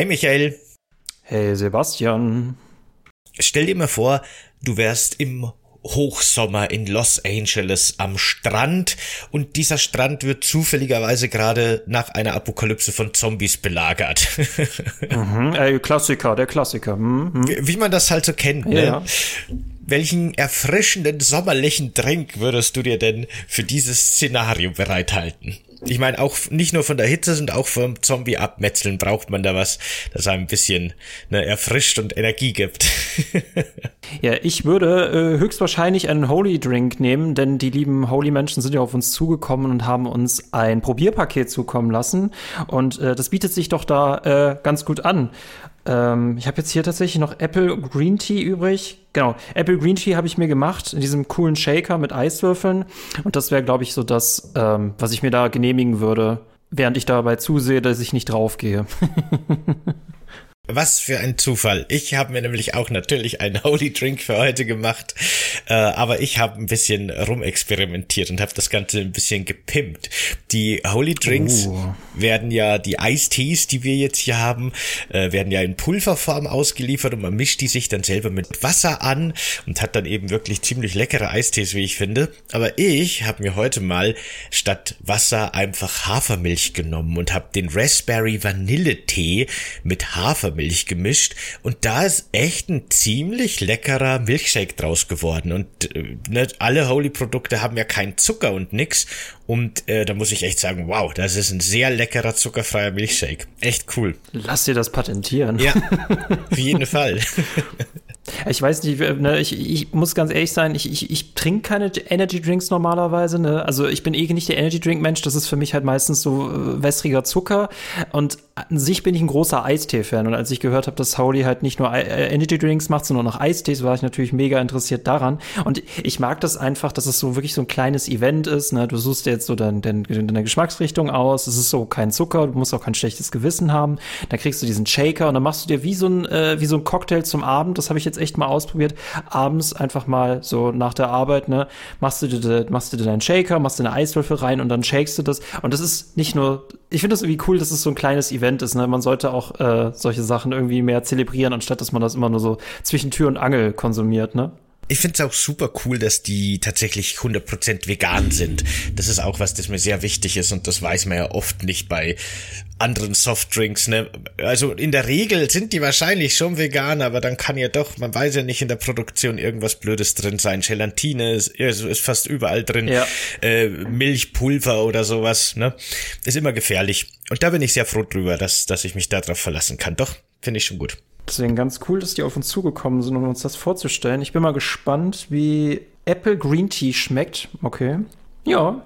Hey Michael. Hey Sebastian. Stell dir mal vor, du wärst im Hochsommer in Los Angeles am Strand und dieser Strand wird zufälligerweise gerade nach einer Apokalypse von Zombies belagert. mhm, ey, Klassiker, der Klassiker. Mhm. Wie, wie, man das halt so kennt. Ne? Ja. Welchen erfrischenden sommerlichen Drink würdest du dir denn für dieses Szenario bereithalten? Ich meine, auch nicht nur von der Hitze, sondern auch vom Zombie-Abmetzeln braucht man da was, das einem ein bisschen ne, erfrischt und Energie gibt. ja, ich würde äh, höchstwahrscheinlich einen Holy Drink nehmen, denn die lieben Holy Menschen sind ja auf uns zugekommen und haben uns ein Probierpaket zukommen lassen. Und äh, das bietet sich doch da äh, ganz gut an. Ähm, ich habe jetzt hier tatsächlich noch Apple Green Tea übrig. Genau, Apple Green Tea habe ich mir gemacht in diesem coolen Shaker mit Eiswürfeln. Und das wäre, glaube ich, so das, ähm, was ich mir da genehmigen würde, während ich dabei zusehe, dass ich nicht draufgehe. Was für ein Zufall. Ich habe mir nämlich auch natürlich einen Holy Drink für heute gemacht, äh, aber ich habe ein bisschen rumexperimentiert und habe das Ganze ein bisschen gepimpt. Die Holy Drinks uh. werden ja, die Eistees, die wir jetzt hier haben, äh, werden ja in Pulverform ausgeliefert und man mischt die sich dann selber mit Wasser an und hat dann eben wirklich ziemlich leckere Eistees, wie ich finde. Aber ich habe mir heute mal statt Wasser einfach Hafermilch genommen und habe den Raspberry Vanille Tee mit Hafermilch Hafermilch gemischt und da ist echt ein ziemlich leckerer Milchshake draus geworden. Und äh, ne, alle Holy-Produkte haben ja keinen Zucker und nix. Und äh, da muss ich echt sagen, wow, das ist ein sehr leckerer zuckerfreier Milchshake. Echt cool. Lass dir das patentieren. Ja, auf jeden Fall. Ich weiß nicht, ne, ich, ich muss ganz ehrlich sein, ich, ich, ich trinke keine Energy Drinks normalerweise. Ne? Also ich bin eh nicht der Energy Drink Mensch, das ist für mich halt meistens so äh, wässriger Zucker. Und an sich bin ich ein großer Eistee-Fan. Und als ich gehört habe, dass Howley halt nicht nur äh, Energy Drinks macht, sondern auch Eistees, war ich natürlich mega interessiert daran. Und ich mag das einfach, dass es so wirklich so ein kleines Event ist. Ne? Du suchst dir jetzt so dein, dein, deine Geschmacksrichtung aus. Es ist so kein Zucker, du musst auch kein schlechtes Gewissen haben. Dann kriegst du diesen Shaker und dann machst du dir wie so ein, äh, wie so ein Cocktail zum Abend. Das habe ich jetzt echt mal ausprobiert. Abends einfach mal so nach der Arbeit, ne, machst du dir, machst du dir deinen Shaker, machst dir eine Eiswürfel rein und dann shakest du das. Und das ist nicht nur, ich finde das irgendwie cool, dass es so ein kleines Event ist, ne. Man sollte auch äh, solche Sachen irgendwie mehr zelebrieren, anstatt dass man das immer nur so zwischen Tür und Angel konsumiert, ne. Ich finde es auch super cool, dass die tatsächlich 100% vegan sind. Das ist auch was, das mir sehr wichtig ist und das weiß man ja oft nicht bei anderen Softdrinks. Ne? Also in der Regel sind die wahrscheinlich schon vegan, aber dann kann ja doch, man weiß ja nicht in der Produktion irgendwas Blödes drin sein. Gelatine ist, ist fast überall drin. Ja. Äh, Milchpulver oder sowas. Ne? Ist immer gefährlich. Und da bin ich sehr froh drüber, dass, dass ich mich darauf verlassen kann. Doch, finde ich schon gut. Deswegen ganz cool, dass die auf uns zugekommen sind, um uns das vorzustellen. Ich bin mal gespannt, wie Apple Green Tea schmeckt. Okay. Ja,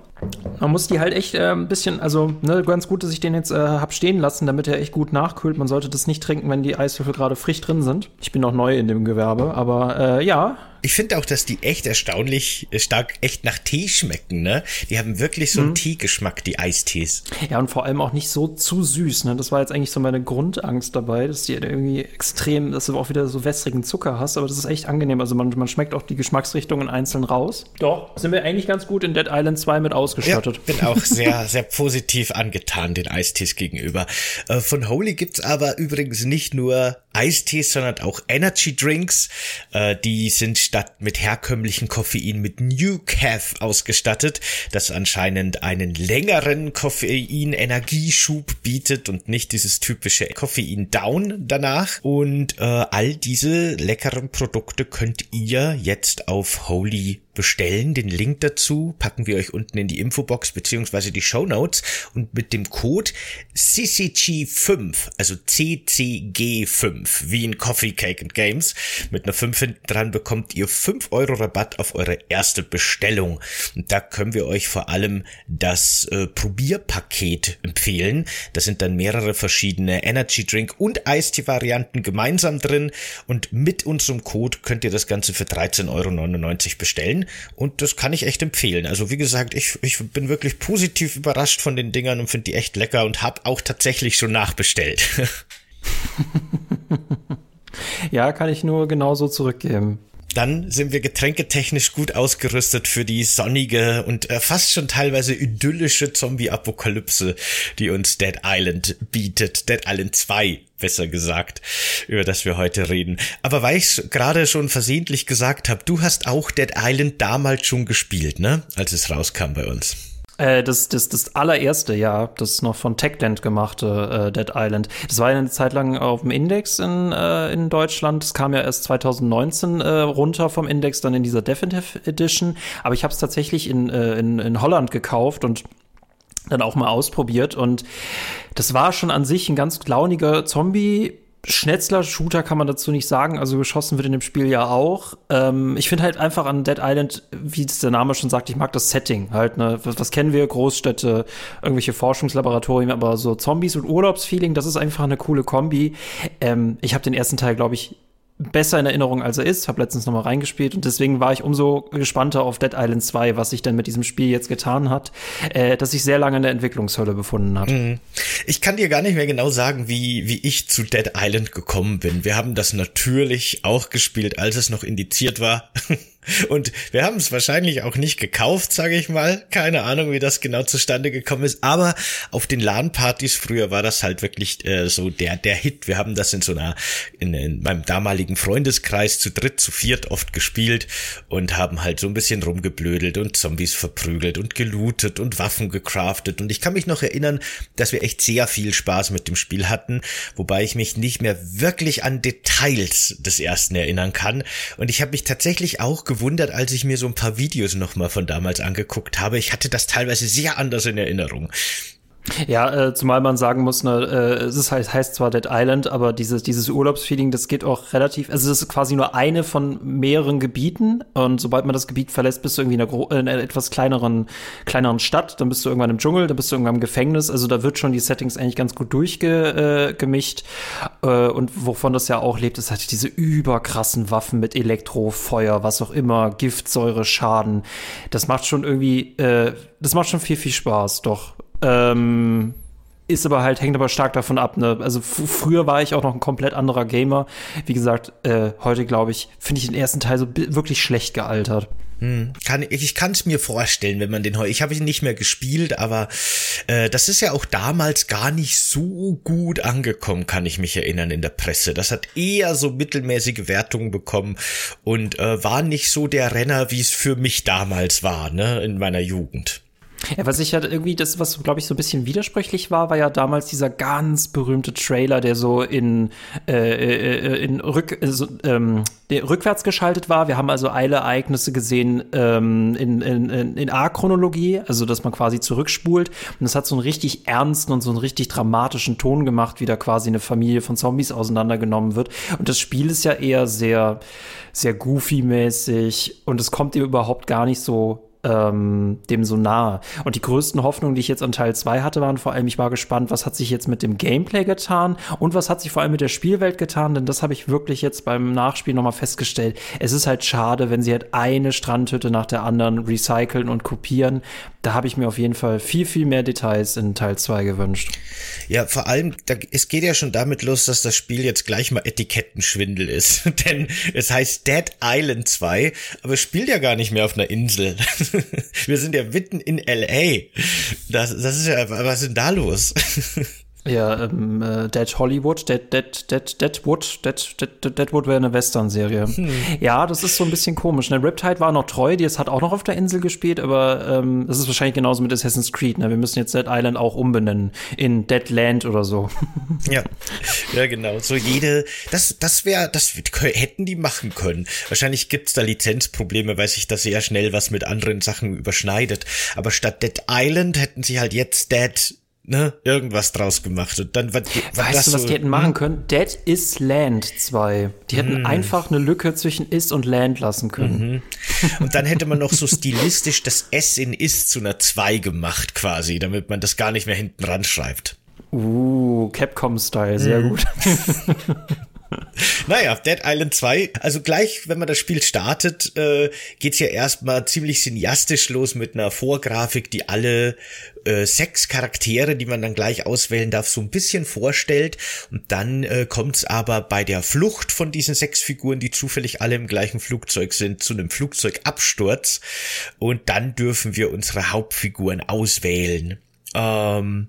man muss die halt echt äh, ein bisschen, also ne, ganz gut, dass ich den jetzt äh, hab stehen lassen, damit er echt gut nachkühlt. Man sollte das nicht trinken, wenn die Eiswürfel gerade frisch drin sind. Ich bin noch neu in dem Gewerbe, aber äh, ja, ich finde auch, dass die echt erstaunlich stark echt nach Tee schmecken, ne? Die haben wirklich so einen mhm. Teegeschmack, die Eistees. Ja, und vor allem auch nicht so zu süß, ne? Das war jetzt eigentlich so meine Grundangst dabei, dass die irgendwie extrem, dass du auch wieder so wässrigen Zucker hast, aber das ist echt angenehm. Also man, man schmeckt auch die Geschmacksrichtungen einzeln raus. Doch, sind wir eigentlich ganz gut in Dead Island 2 mit ausgestattet. Ja, bin auch sehr, sehr positiv angetan den Eistees gegenüber. Äh, von Holy gibt's aber übrigens nicht nur Eistees, sondern auch Energy Drinks. Äh, die sind statt mit herkömmlichen Koffein mit New Caf ausgestattet, das anscheinend einen längeren Koffein-Energieschub bietet und nicht dieses typische Koffein-Down danach. Und äh, all diese leckeren Produkte könnt ihr jetzt auf Holy bestellen. Den Link dazu packen wir euch unten in die Infobox beziehungsweise die Show Notes und mit dem Code CCG5, also CCG5, wie in Coffee Cake and Games, mit einer 5 hinten dran bekommt ihr 5 Euro Rabatt auf eure erste Bestellung. Und da können wir euch vor allem das äh, Probierpaket empfehlen. Da sind dann mehrere verschiedene Energy Drink und Eistee Varianten gemeinsam drin und mit unserem Code könnt ihr das Ganze für 13,99 Euro bestellen und das kann ich echt empfehlen. Also wie gesagt, ich, ich bin wirklich positiv überrascht von den Dingern und finde die echt lecker und habe auch tatsächlich schon nachbestellt. ja, kann ich nur genauso zurückgeben. Dann sind wir getränketechnisch gut ausgerüstet für die sonnige und äh, fast schon teilweise idyllische Zombie-Apokalypse, die uns Dead Island bietet. Dead Island 2 besser gesagt, über das wir heute reden. Aber weil ich gerade schon versehentlich gesagt habe, du hast auch Dead Island damals schon gespielt, ne? Als es rauskam bei uns. Äh, das, das, das allererste, ja, das noch von Techland gemachte äh, Dead Island. Das war ja eine Zeit lang auf dem Index in, äh, in Deutschland. Das kam ja erst 2019 äh, runter vom Index, dann in dieser Definitive Edition. Aber ich habe es tatsächlich in, äh, in, in Holland gekauft und dann auch mal ausprobiert. Und das war schon an sich ein ganz launiger Zombie. Schnetzler-Shooter kann man dazu nicht sagen, also geschossen wird in dem Spiel ja auch. Ähm, ich finde halt einfach an Dead Island, wie der Name schon sagt, ich mag das Setting halt, ne? Was, was kennen wir? Großstädte, irgendwelche Forschungslaboratorien, aber so Zombies und Urlaubsfeeling, das ist einfach eine coole Kombi. Ähm, ich habe den ersten Teil, glaube ich, besser in Erinnerung, als er ist. Habe letztens noch mal reingespielt und deswegen war ich umso gespannter auf Dead Island 2, was sich denn mit diesem Spiel jetzt getan hat, äh, dass sich sehr lange in der Entwicklungshölle befunden hat. Mhm. Ich kann dir gar nicht mehr genau sagen, wie, wie ich zu Dead Island gekommen bin. Wir haben das natürlich auch gespielt, als es noch indiziert war. Und wir haben es wahrscheinlich auch nicht gekauft, sage ich mal. Keine Ahnung, wie das genau zustande gekommen ist. Aber auf den LAN-Partys früher war das halt wirklich äh, so der der Hit. Wir haben das in so einer in, in meinem damaligen Freundeskreis zu dritt, zu viert oft gespielt und haben halt so ein bisschen rumgeblödelt und Zombies verprügelt und gelootet und Waffen gecraftet. Und ich kann mich noch erinnern, dass wir echt sehr viel Spaß mit dem Spiel hatten, wobei ich mich nicht mehr wirklich an Details des ersten erinnern kann. Und ich habe mich tatsächlich auch gewundert, als ich mir so ein paar Videos nochmal von damals angeguckt habe. Ich hatte das teilweise sehr anders in Erinnerung. Ja, äh, zumal man sagen muss, ne, äh, es ist halt, heißt zwar Dead Island, aber dieses, dieses Urlaubsfeeling, das geht auch relativ, also das ist quasi nur eine von mehreren Gebieten und sobald man das Gebiet verlässt, bist du irgendwie in einer, in einer etwas kleineren, kleineren Stadt, dann bist du irgendwann im Dschungel, dann bist du irgendwann im Gefängnis, also da wird schon die Settings eigentlich ganz gut durchgemischt äh, äh, und wovon das ja auch lebt, ist halt diese überkrassen Waffen mit Elektrofeuer, was auch immer, Giftsäure, Schaden, das macht schon irgendwie, äh, das macht schon viel, viel Spaß, doch. Ähm, ist aber halt, hängt aber stark davon ab. Ne? Also früher war ich auch noch ein komplett anderer Gamer. Wie gesagt, äh, heute glaube ich, finde ich den ersten Teil so wirklich schlecht gealtert. Hm, kann, ich kann es mir vorstellen, wenn man den heute. Ich habe ihn nicht mehr gespielt, aber äh, das ist ja auch damals gar nicht so gut angekommen, kann ich mich erinnern in der Presse. Das hat eher so mittelmäßige Wertungen bekommen und äh, war nicht so der Renner, wie es für mich damals war, ne, in meiner Jugend. Ja, was ich halt irgendwie, das, was glaube ich so ein bisschen widersprüchlich war, war ja damals dieser ganz berühmte Trailer, der so in, äh, äh, in Rück, äh, so, ähm, der rückwärts geschaltet war. Wir haben also alle Ereignisse gesehen ähm, in, in, in A-Chronologie, also dass man quasi zurückspult. Und es hat so einen richtig ernsten und so einen richtig dramatischen Ton gemacht, wie da quasi eine Familie von Zombies auseinandergenommen wird. Und das Spiel ist ja eher sehr, sehr goofy-mäßig und es kommt dir überhaupt gar nicht so ähm, dem so nahe. Und die größten Hoffnungen, die ich jetzt an Teil 2 hatte, waren vor allem, ich war gespannt, was hat sich jetzt mit dem Gameplay getan und was hat sich vor allem mit der Spielwelt getan, denn das habe ich wirklich jetzt beim Nachspiel nochmal festgestellt. Es ist halt schade, wenn sie halt eine Strandhütte nach der anderen recyceln und kopieren. Da habe ich mir auf jeden Fall viel, viel mehr Details in Teil 2 gewünscht. Ja, vor allem, da, es geht ja schon damit los, dass das Spiel jetzt gleich mal Etikettenschwindel ist. Denn es heißt Dead Island 2, aber es spielt ja gar nicht mehr auf einer Insel. Wir sind ja mitten in LA. Das, das ist ja, was ist denn da los? Ja, ähm, äh, Dead Hollywood, Dead, Dead, Dead, Deadwood, Dead, Dead, Deadwood wäre eine Western-Serie. Hm. Ja, das ist so ein bisschen komisch. Ne? Riptide war noch treu, die hat auch noch auf der Insel gespielt, aber ähm, das ist wahrscheinlich genauso mit Assassin's Creed. Ne? Wir müssen jetzt Dead Island auch umbenennen in Dead Land oder so. Ja, ja genau. So jede, das, das wäre, das hätten die machen können. Wahrscheinlich gibt's da Lizenzprobleme, weil sich da sehr schnell was mit anderen Sachen überschneidet. Aber statt Dead Island hätten sie halt jetzt Dead ne, irgendwas draus gemacht. Und dann, was, weißt du, was so, die hätten machen hm? können? Dead is Land 2. Die hätten mm. einfach eine Lücke zwischen is und Land lassen können. Mhm. Und dann hätte man noch so stilistisch das S in is zu einer 2 gemacht, quasi, damit man das gar nicht mehr hinten ran schreibt. Uh, Capcom-Style, sehr mm. gut. naja, Dead Island 2, also gleich, wenn man das Spiel startet, äh, geht's ja erstmal ziemlich cineastisch los mit einer Vorgrafik, die alle äh, sechs Charaktere, die man dann gleich auswählen darf, so ein bisschen vorstellt. Und dann äh, kommt's aber bei der Flucht von diesen sechs Figuren, die zufällig alle im gleichen Flugzeug sind, zu einem Flugzeugabsturz. Und dann dürfen wir unsere Hauptfiguren auswählen. Ähm,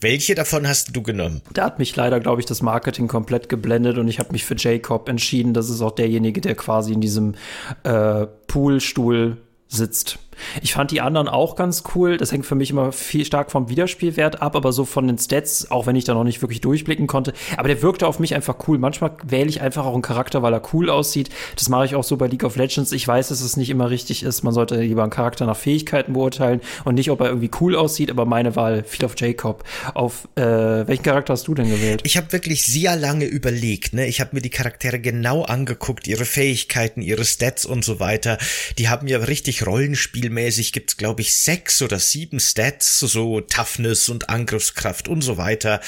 welche davon hast du genommen? Da hat mich leider, glaube ich, das Marketing komplett geblendet und ich habe mich für Jacob entschieden. Das ist auch derjenige, der quasi in diesem äh, Poolstuhl sitzt. Ich fand die anderen auch ganz cool. Das hängt für mich immer viel stark vom Wiederspielwert ab, aber so von den Stats, auch wenn ich da noch nicht wirklich durchblicken konnte. Aber der wirkte auf mich einfach cool. Manchmal wähle ich einfach auch einen Charakter, weil er cool aussieht. Das mache ich auch so bei League of Legends. Ich weiß, dass es nicht immer richtig ist. Man sollte lieber einen Charakter nach Fähigkeiten beurteilen und nicht, ob er irgendwie cool aussieht. Aber meine Wahl fiel auf Jacob. Auf äh, welchen Charakter hast du denn gewählt? Ich habe wirklich sehr lange überlegt. Ne? Ich habe mir die Charaktere genau angeguckt, ihre Fähigkeiten, ihre Stats und so weiter. Die haben ja richtig Rollenspiel Spielmäßig gibt's glaube ich sechs oder sieben Stats, so Toughness und Angriffskraft und so weiter,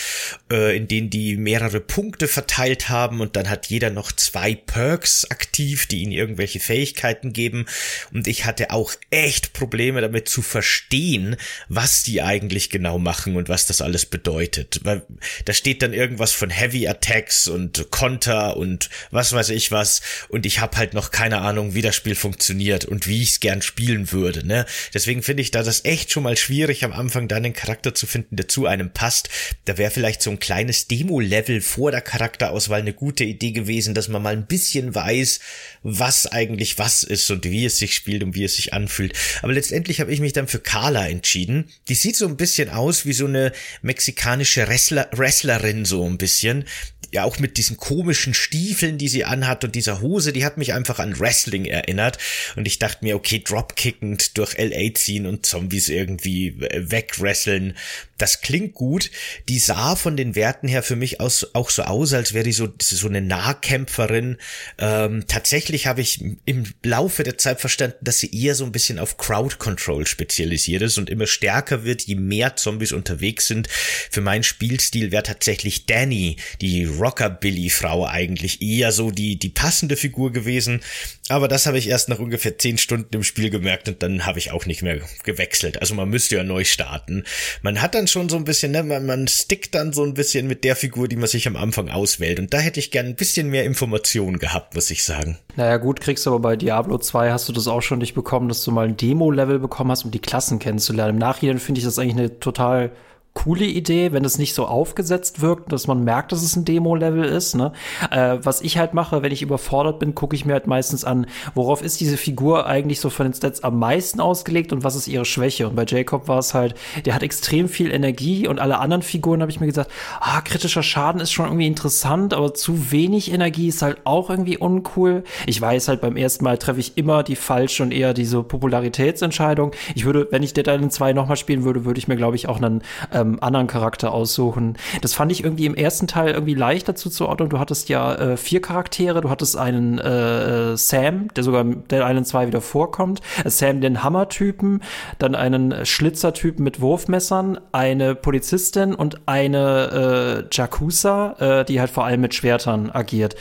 äh, in denen die mehrere Punkte verteilt haben und dann hat jeder noch zwei Perks aktiv, die ihnen irgendwelche Fähigkeiten geben. Und ich hatte auch echt Probleme damit zu verstehen, was die eigentlich genau machen und was das alles bedeutet, weil da steht dann irgendwas von Heavy Attacks und Konter und was weiß ich was. Und ich habe halt noch keine Ahnung, wie das Spiel funktioniert und wie ich es gern spielen würde würde. Ne? Deswegen finde ich da das echt schon mal schwierig, am Anfang dann einen Charakter zu finden, der zu einem passt. Da wäre vielleicht so ein kleines Demo-Level vor der Charakterauswahl eine gute Idee gewesen, dass man mal ein bisschen weiß, was eigentlich was ist und wie es sich spielt und wie es sich anfühlt. Aber letztendlich habe ich mich dann für Carla entschieden. Die sieht so ein bisschen aus wie so eine mexikanische Wrestler, Wrestlerin so ein bisschen ja auch mit diesen komischen Stiefeln, die sie anhat und dieser Hose, die hat mich einfach an Wrestling erinnert. Und ich dachte mir, okay, dropkickend durch LA ziehen und Zombies irgendwie wegwresteln, das klingt gut. Die sah von den Werten her für mich aus, auch so aus, als wäre die so, so eine Nahkämpferin. Ähm, tatsächlich habe ich im Laufe der Zeit verstanden, dass sie eher so ein bisschen auf Crowd Control spezialisiert ist und immer stärker wird, je mehr Zombies unterwegs sind. Für meinen Spielstil wäre tatsächlich Danny, die Rockabilly-Frau eigentlich eher so die, die passende Figur gewesen. Aber das habe ich erst nach ungefähr zehn Stunden im Spiel gemerkt und dann habe ich auch nicht mehr gewechselt. Also man müsste ja neu starten. Man hat dann schon so ein bisschen, ne, man, man stickt dann so ein bisschen mit der Figur, die man sich am Anfang auswählt. Und da hätte ich gern ein bisschen mehr Informationen gehabt, muss ich sagen. Naja, gut, kriegst du aber bei Diablo 2 hast du das auch schon nicht bekommen, dass du mal ein Demo-Level bekommen hast, um die Klassen kennenzulernen. Im Nachhinein finde ich das eigentlich eine total coole Idee, wenn es nicht so aufgesetzt wirkt, dass man merkt, dass es ein Demo-Level ist. Ne? Äh, was ich halt mache, wenn ich überfordert bin, gucke ich mir halt meistens an, worauf ist diese Figur eigentlich so von den Stats am meisten ausgelegt und was ist ihre Schwäche. Und bei Jacob war es halt, der hat extrem viel Energie und alle anderen Figuren habe ich mir gesagt, ah, kritischer Schaden ist schon irgendwie interessant, aber zu wenig Energie ist halt auch irgendwie uncool. Ich weiß halt, beim ersten Mal treffe ich immer die falsche und eher diese Popularitätsentscheidung. Ich würde, wenn ich Dead Island 2 nochmal spielen würde, würde ich mir, glaube ich, auch einen ähm, ähm, anderen Charakter aussuchen. Das fand ich irgendwie im ersten Teil irgendwie leichter zuzuordnen. Du hattest ja äh, vier Charaktere. Du hattest einen äh, Sam, der sogar Dead Island 2 wieder vorkommt. Äh, Sam den Hammer-Typen, dann einen Schlitzer-Typen mit Wurfmessern, eine Polizistin und eine äh, Jakusa, äh, die halt vor allem mit Schwertern agiert.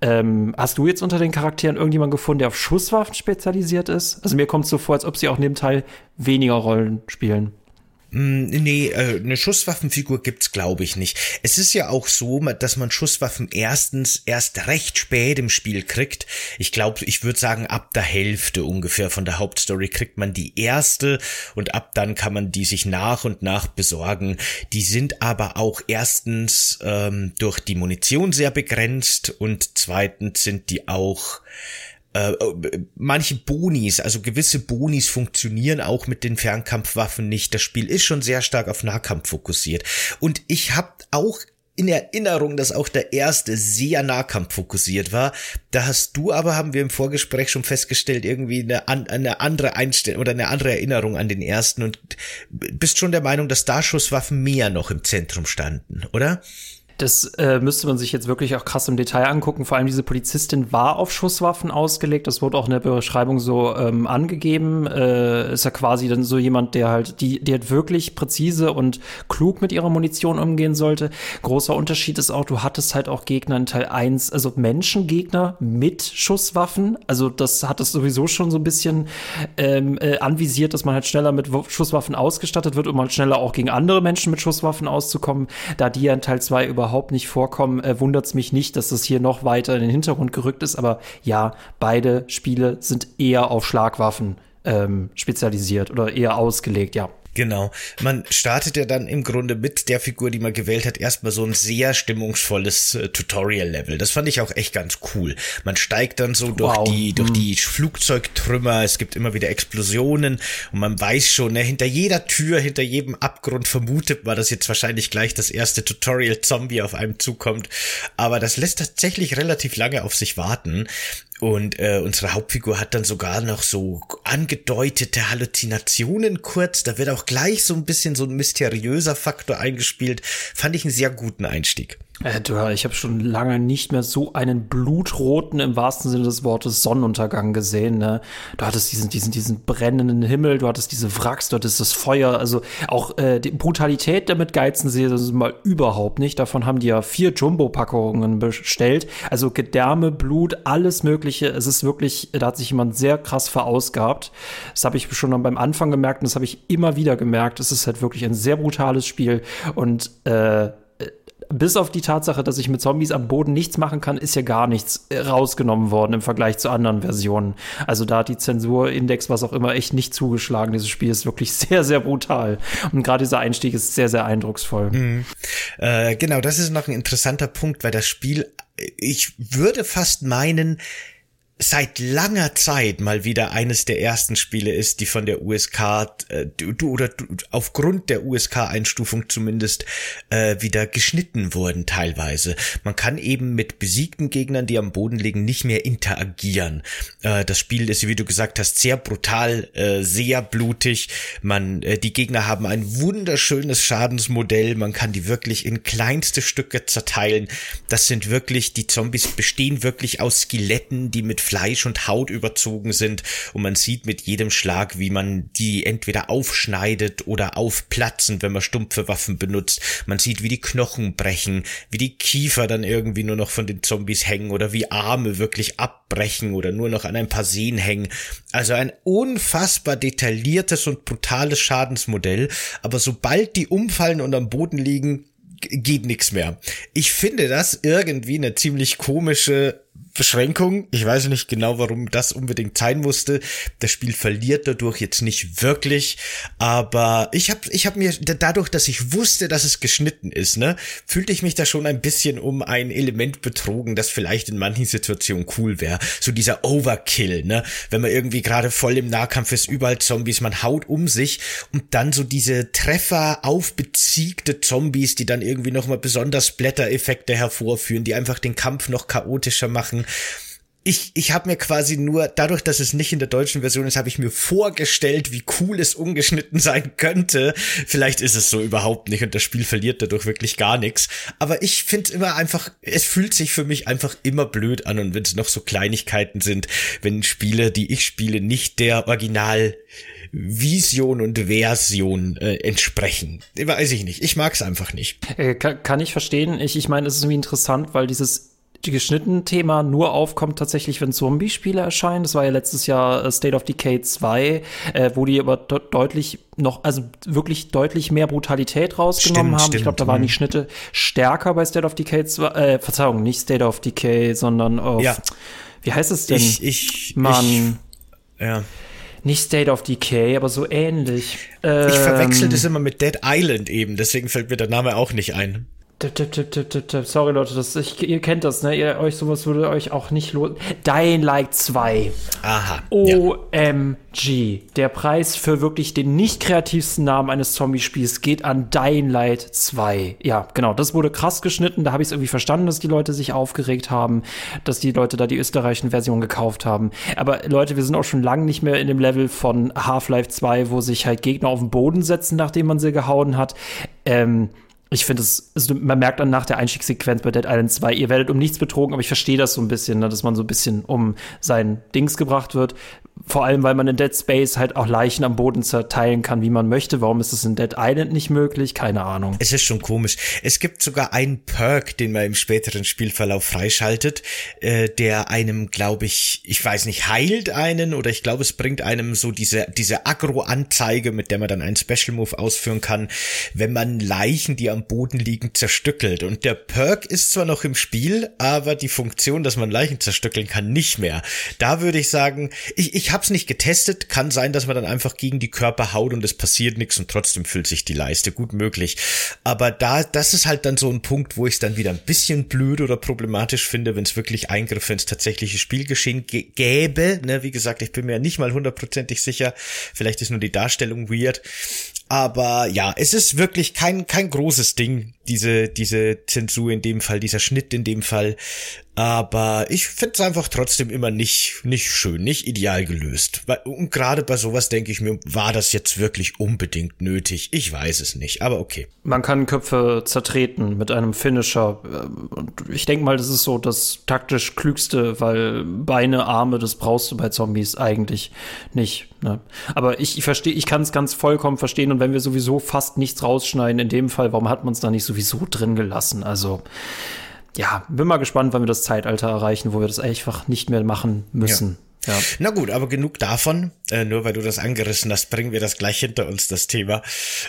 Ähm, hast du jetzt unter den Charakteren irgendjemanden gefunden, der auf Schusswaffen spezialisiert ist? Also mir kommt es so vor, als ob sie auch in dem Teil weniger Rollen spielen. Hm, nee, äh, eine Schusswaffenfigur gibt's glaube ich nicht. Es ist ja auch so, dass man Schusswaffen erstens erst recht spät im Spiel kriegt. Ich glaube, ich würde sagen, ab der Hälfte ungefähr von der Hauptstory kriegt man die erste und ab dann kann man die sich nach und nach besorgen. Die sind aber auch erstens ähm, durch die Munition sehr begrenzt und zweitens sind die auch äh, manche Bonis, also gewisse Bonis funktionieren auch mit den Fernkampfwaffen nicht. Das Spiel ist schon sehr stark auf Nahkampf fokussiert. Und ich habe auch in Erinnerung, dass auch der erste sehr Nahkampf fokussiert war. Da hast du aber, haben wir im Vorgespräch schon festgestellt, irgendwie eine, eine andere Einstellung oder eine andere Erinnerung an den ersten und bist schon der Meinung, dass da Schusswaffen mehr noch im Zentrum standen, oder? Das äh, müsste man sich jetzt wirklich auch krass im Detail angucken. Vor allem diese Polizistin war auf Schusswaffen ausgelegt. Das wurde auch in der Beschreibung so ähm, angegeben. Äh, ist ja quasi dann so jemand, der halt, die, die halt wirklich präzise und klug mit ihrer Munition umgehen sollte. Großer Unterschied ist auch, du hattest halt auch Gegner in Teil 1, also Menschengegner mit Schusswaffen. Also das hat es sowieso schon so ein bisschen ähm, äh, anvisiert, dass man halt schneller mit Schusswaffen ausgestattet wird, um halt schneller auch gegen andere Menschen mit Schusswaffen auszukommen. Da die ja in Teil 2 überhaupt nicht vorkommen, äh, wundert es mich nicht, dass das hier noch weiter in den Hintergrund gerückt ist. Aber ja, beide Spiele sind eher auf Schlagwaffen ähm, spezialisiert oder eher ausgelegt, ja. Genau. Man startet ja dann im Grunde mit der Figur, die man gewählt hat, erstmal so ein sehr stimmungsvolles äh, Tutorial-Level. Das fand ich auch echt ganz cool. Man steigt dann so durch die, durch die Flugzeugtrümmer, es gibt immer wieder Explosionen und man weiß schon, ne, hinter jeder Tür, hinter jedem Abgrund vermutet man, dass jetzt wahrscheinlich gleich das erste Tutorial-Zombie auf einem zukommt. Aber das lässt tatsächlich relativ lange auf sich warten. Und äh, unsere Hauptfigur hat dann sogar noch so angedeutete Halluzinationen kurz. Da wird auch gleich so ein bisschen so ein mysteriöser Faktor eingespielt. Fand ich einen sehr guten Einstieg. Äh, du, ich habe schon lange nicht mehr so einen blutroten, im wahrsten Sinne des Wortes, Sonnenuntergang gesehen. Ne? Du hattest diesen, diesen, diesen brennenden Himmel, du hattest diese Wracks, du hattest das Feuer. Also auch äh, die Brutalität damit geizen sie das mal überhaupt nicht. Davon haben die ja vier Jumbo-Packungen bestellt. Also Gedärme, Blut, alles Mögliche. Es ist wirklich, da hat sich jemand sehr krass verausgabt. Das habe ich schon beim Anfang gemerkt und das habe ich immer wieder gemerkt. Es ist halt wirklich ein sehr brutales Spiel und äh, bis auf die Tatsache, dass ich mit Zombies am Boden nichts machen kann, ist ja gar nichts äh, rausgenommen worden im Vergleich zu anderen Versionen. Also da hat die Zensurindex, was auch immer, echt nicht zugeschlagen. Dieses Spiel ist wirklich sehr, sehr brutal. Und gerade dieser Einstieg ist sehr, sehr eindrucksvoll. Mhm. Äh, genau, das ist noch ein interessanter Punkt, weil das Spiel, ich würde fast meinen, seit langer Zeit mal wieder eines der ersten Spiele ist, die von der USK äh, du, oder du, aufgrund der USK-Einstufung zumindest äh, wieder geschnitten wurden teilweise. Man kann eben mit besiegten Gegnern, die am Boden liegen, nicht mehr interagieren. Äh, das Spiel ist, wie du gesagt hast, sehr brutal, äh, sehr blutig. Man, äh, die Gegner haben ein wunderschönes Schadensmodell. Man kann die wirklich in kleinste Stücke zerteilen. Das sind wirklich, die Zombies bestehen wirklich aus Skeletten, die mit Fleisch und Haut überzogen sind und man sieht mit jedem Schlag, wie man die entweder aufschneidet oder aufplatzen, wenn man stumpfe Waffen benutzt. Man sieht, wie die Knochen brechen, wie die Kiefer dann irgendwie nur noch von den Zombies hängen oder wie Arme wirklich abbrechen oder nur noch an ein paar Sehnen hängen. Also ein unfassbar detailliertes und brutales Schadensmodell, aber sobald die umfallen und am Boden liegen, geht nichts mehr. Ich finde das irgendwie eine ziemlich komische Beschränkung. Ich weiß nicht genau, warum das unbedingt sein musste. Das Spiel verliert dadurch jetzt nicht wirklich, aber ich habe ich hab mir dadurch, dass ich wusste, dass es geschnitten ist, ne, fühlte ich mich da schon ein bisschen um ein Element betrogen, das vielleicht in manchen Situationen cool wäre. So dieser Overkill, ne, wenn man irgendwie gerade voll im Nahkampf ist, überall Zombies, man haut um sich und dann so diese Treffer aufbeziegte Zombies, die dann irgendwie noch mal besonders Blättereffekte hervorführen, die einfach den Kampf noch chaotischer machen ich, ich habe mir quasi nur, dadurch, dass es nicht in der deutschen Version ist, habe ich mir vorgestellt, wie cool es ungeschnitten sein könnte. Vielleicht ist es so überhaupt nicht und das Spiel verliert dadurch wirklich gar nichts. Aber ich finde immer einfach, es fühlt sich für mich einfach immer blöd an und wenn es noch so Kleinigkeiten sind, wenn Spiele, die ich spiele, nicht der Original Vision und Version äh, entsprechen. Weiß ich nicht. Ich mag es einfach nicht. Äh, kann, kann, ich verstehen. Ich, ich meine, es ist irgendwie interessant, weil dieses geschnittene Thema nur aufkommt tatsächlich, wenn Zombie-Spiele erscheinen. Das war ja letztes Jahr äh, State of Decay 2, äh, wo die aber deutlich noch, also wirklich deutlich mehr Brutalität rausgenommen stimmt, haben. Stimmt. Ich glaube, da waren die mhm. Schnitte stärker bei State of Decay 2, äh, Verzeihung, nicht State of Decay, sondern auf, ja. wie heißt es denn? Ich, ich, Mann. Ich, ja. Nicht State of Decay, aber so ähnlich. Ähm, ich verwechsel das immer mit Dead Island eben, deswegen fällt mir der Name auch nicht ein. Tipp, tipp, tipp, tipp, tipp, tipp. Sorry, Leute, das, ich, ihr kennt das, ne? Ihr, euch sowas würde euch auch nicht lohnen. Dying Light 2. Aha. OMG. Ja. Der Preis für wirklich den nicht kreativsten Namen eines Zombie-Spiels geht an Dying Light 2. Ja, genau. Das wurde krass geschnitten. Da habe ich es irgendwie verstanden, dass die Leute sich aufgeregt haben, dass die Leute da die österreichischen Version gekauft haben. Aber Leute, wir sind auch schon lange nicht mehr in dem Level von Half-Life 2, wo sich halt Gegner auf den Boden setzen, nachdem man sie gehauen hat. Ähm, ich finde es, also man merkt dann nach der Einstiegssequenz bei Dead Island 2, ihr werdet um nichts betrogen, aber ich verstehe das so ein bisschen, ne, dass man so ein bisschen um sein Dings gebracht wird. Vor allem, weil man in Dead Space halt auch Leichen am Boden zerteilen kann, wie man möchte. Warum ist es in Dead Island nicht möglich? Keine Ahnung. Es ist schon komisch. Es gibt sogar einen Perk, den man im späteren Spielverlauf freischaltet, äh, der einem, glaube ich, ich weiß nicht, heilt einen oder ich glaube, es bringt einem so diese, diese Agro-Anzeige, mit der man dann einen Special Move ausführen kann, wenn man Leichen, die am Boden liegen, zerstückelt. Und der Perk ist zwar noch im Spiel, aber die Funktion, dass man Leichen zerstückeln kann, nicht mehr. Da würde ich sagen, ich, ich habe es nicht getestet. Kann sein, dass man dann einfach gegen die Körper haut und es passiert nichts und trotzdem füllt sich die Leiste. Gut möglich. Aber da, das ist halt dann so ein Punkt, wo ich es dann wieder ein bisschen blöd oder problematisch finde, wenn es wirklich Eingriffe ins tatsächliche Spielgeschehen gäbe. Ne, wie gesagt, ich bin mir nicht mal hundertprozentig sicher. Vielleicht ist nur die Darstellung weird. Aber ja, es ist wirklich kein, kein großes Ding, diese, diese Zensur in dem Fall, dieser Schnitt in dem Fall. Aber ich finde es einfach trotzdem immer nicht, nicht schön, nicht ideal gelöst. Und gerade bei sowas denke ich mir, war das jetzt wirklich unbedingt nötig? Ich weiß es nicht, aber okay. Man kann Köpfe zertreten mit einem Finisher. Und ich denke mal, das ist so das taktisch klügste, weil Beine, Arme, das brauchst du bei Zombies eigentlich nicht. Ne? Aber ich, ich verstehe, ich kann es ganz vollkommen verstehen. Und wenn wir sowieso fast nichts rausschneiden, in dem Fall, warum hat man es da nicht sowieso drin gelassen? Also ja, bin mal gespannt, wann wir das Zeitalter erreichen, wo wir das einfach nicht mehr machen müssen. Ja. Ja. Na gut, aber genug davon. Äh, nur weil du das angerissen hast, bringen wir das gleich hinter uns, das Thema.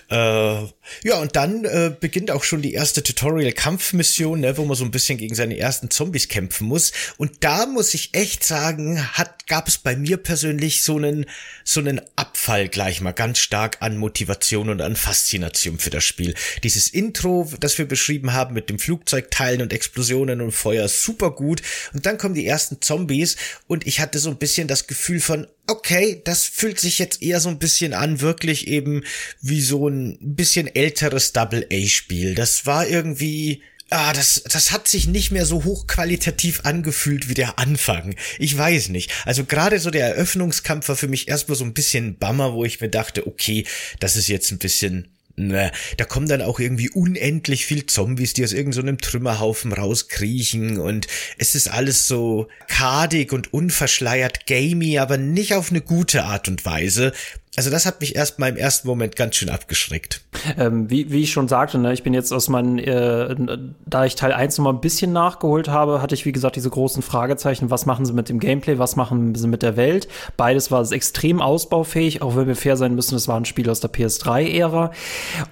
Äh, ja, und dann äh, beginnt auch schon die erste Tutorial-Kampfmission, ne, wo man so ein bisschen gegen seine ersten Zombies kämpfen muss. Und da muss ich echt sagen, hat gab es bei mir persönlich so einen so einen Abfall gleich mal ganz stark an Motivation und an Faszination für das Spiel. Dieses Intro, das wir beschrieben haben mit dem Flugzeugteilen und Explosionen und Feuer, super gut. Und dann kommen die ersten Zombies und ich hatte so ein bisschen das Gefühl von, okay, das fühlt sich jetzt eher so ein bisschen an, wirklich eben wie so ein bisschen älteres Double-A-Spiel. Das war irgendwie, Ah, das, das hat sich nicht mehr so hochqualitativ angefühlt wie der Anfang. Ich weiß nicht. Also gerade so der Eröffnungskampf war für mich erstmal so ein bisschen Bammer, wo ich mir dachte, okay, das ist jetzt ein bisschen Ne, da kommen dann auch irgendwie unendlich viel Zombies, die aus irgendeinem so Trümmerhaufen rauskriechen und es ist alles so kardig und unverschleiert gamey, aber nicht auf eine gute Art und Weise. Also das hat mich erst mal im ersten Moment ganz schön abgeschreckt. Ähm, wie, wie ich schon sagte, ne, ich bin jetzt aus meinen, äh, da ich Teil 1 noch mal ein bisschen nachgeholt habe, hatte ich wie gesagt diese großen Fragezeichen, was machen sie mit dem Gameplay, was machen sie mit der Welt. Beides war extrem ausbaufähig, auch wenn wir fair sein müssen, es war ein Spiel aus der PS3-Ära.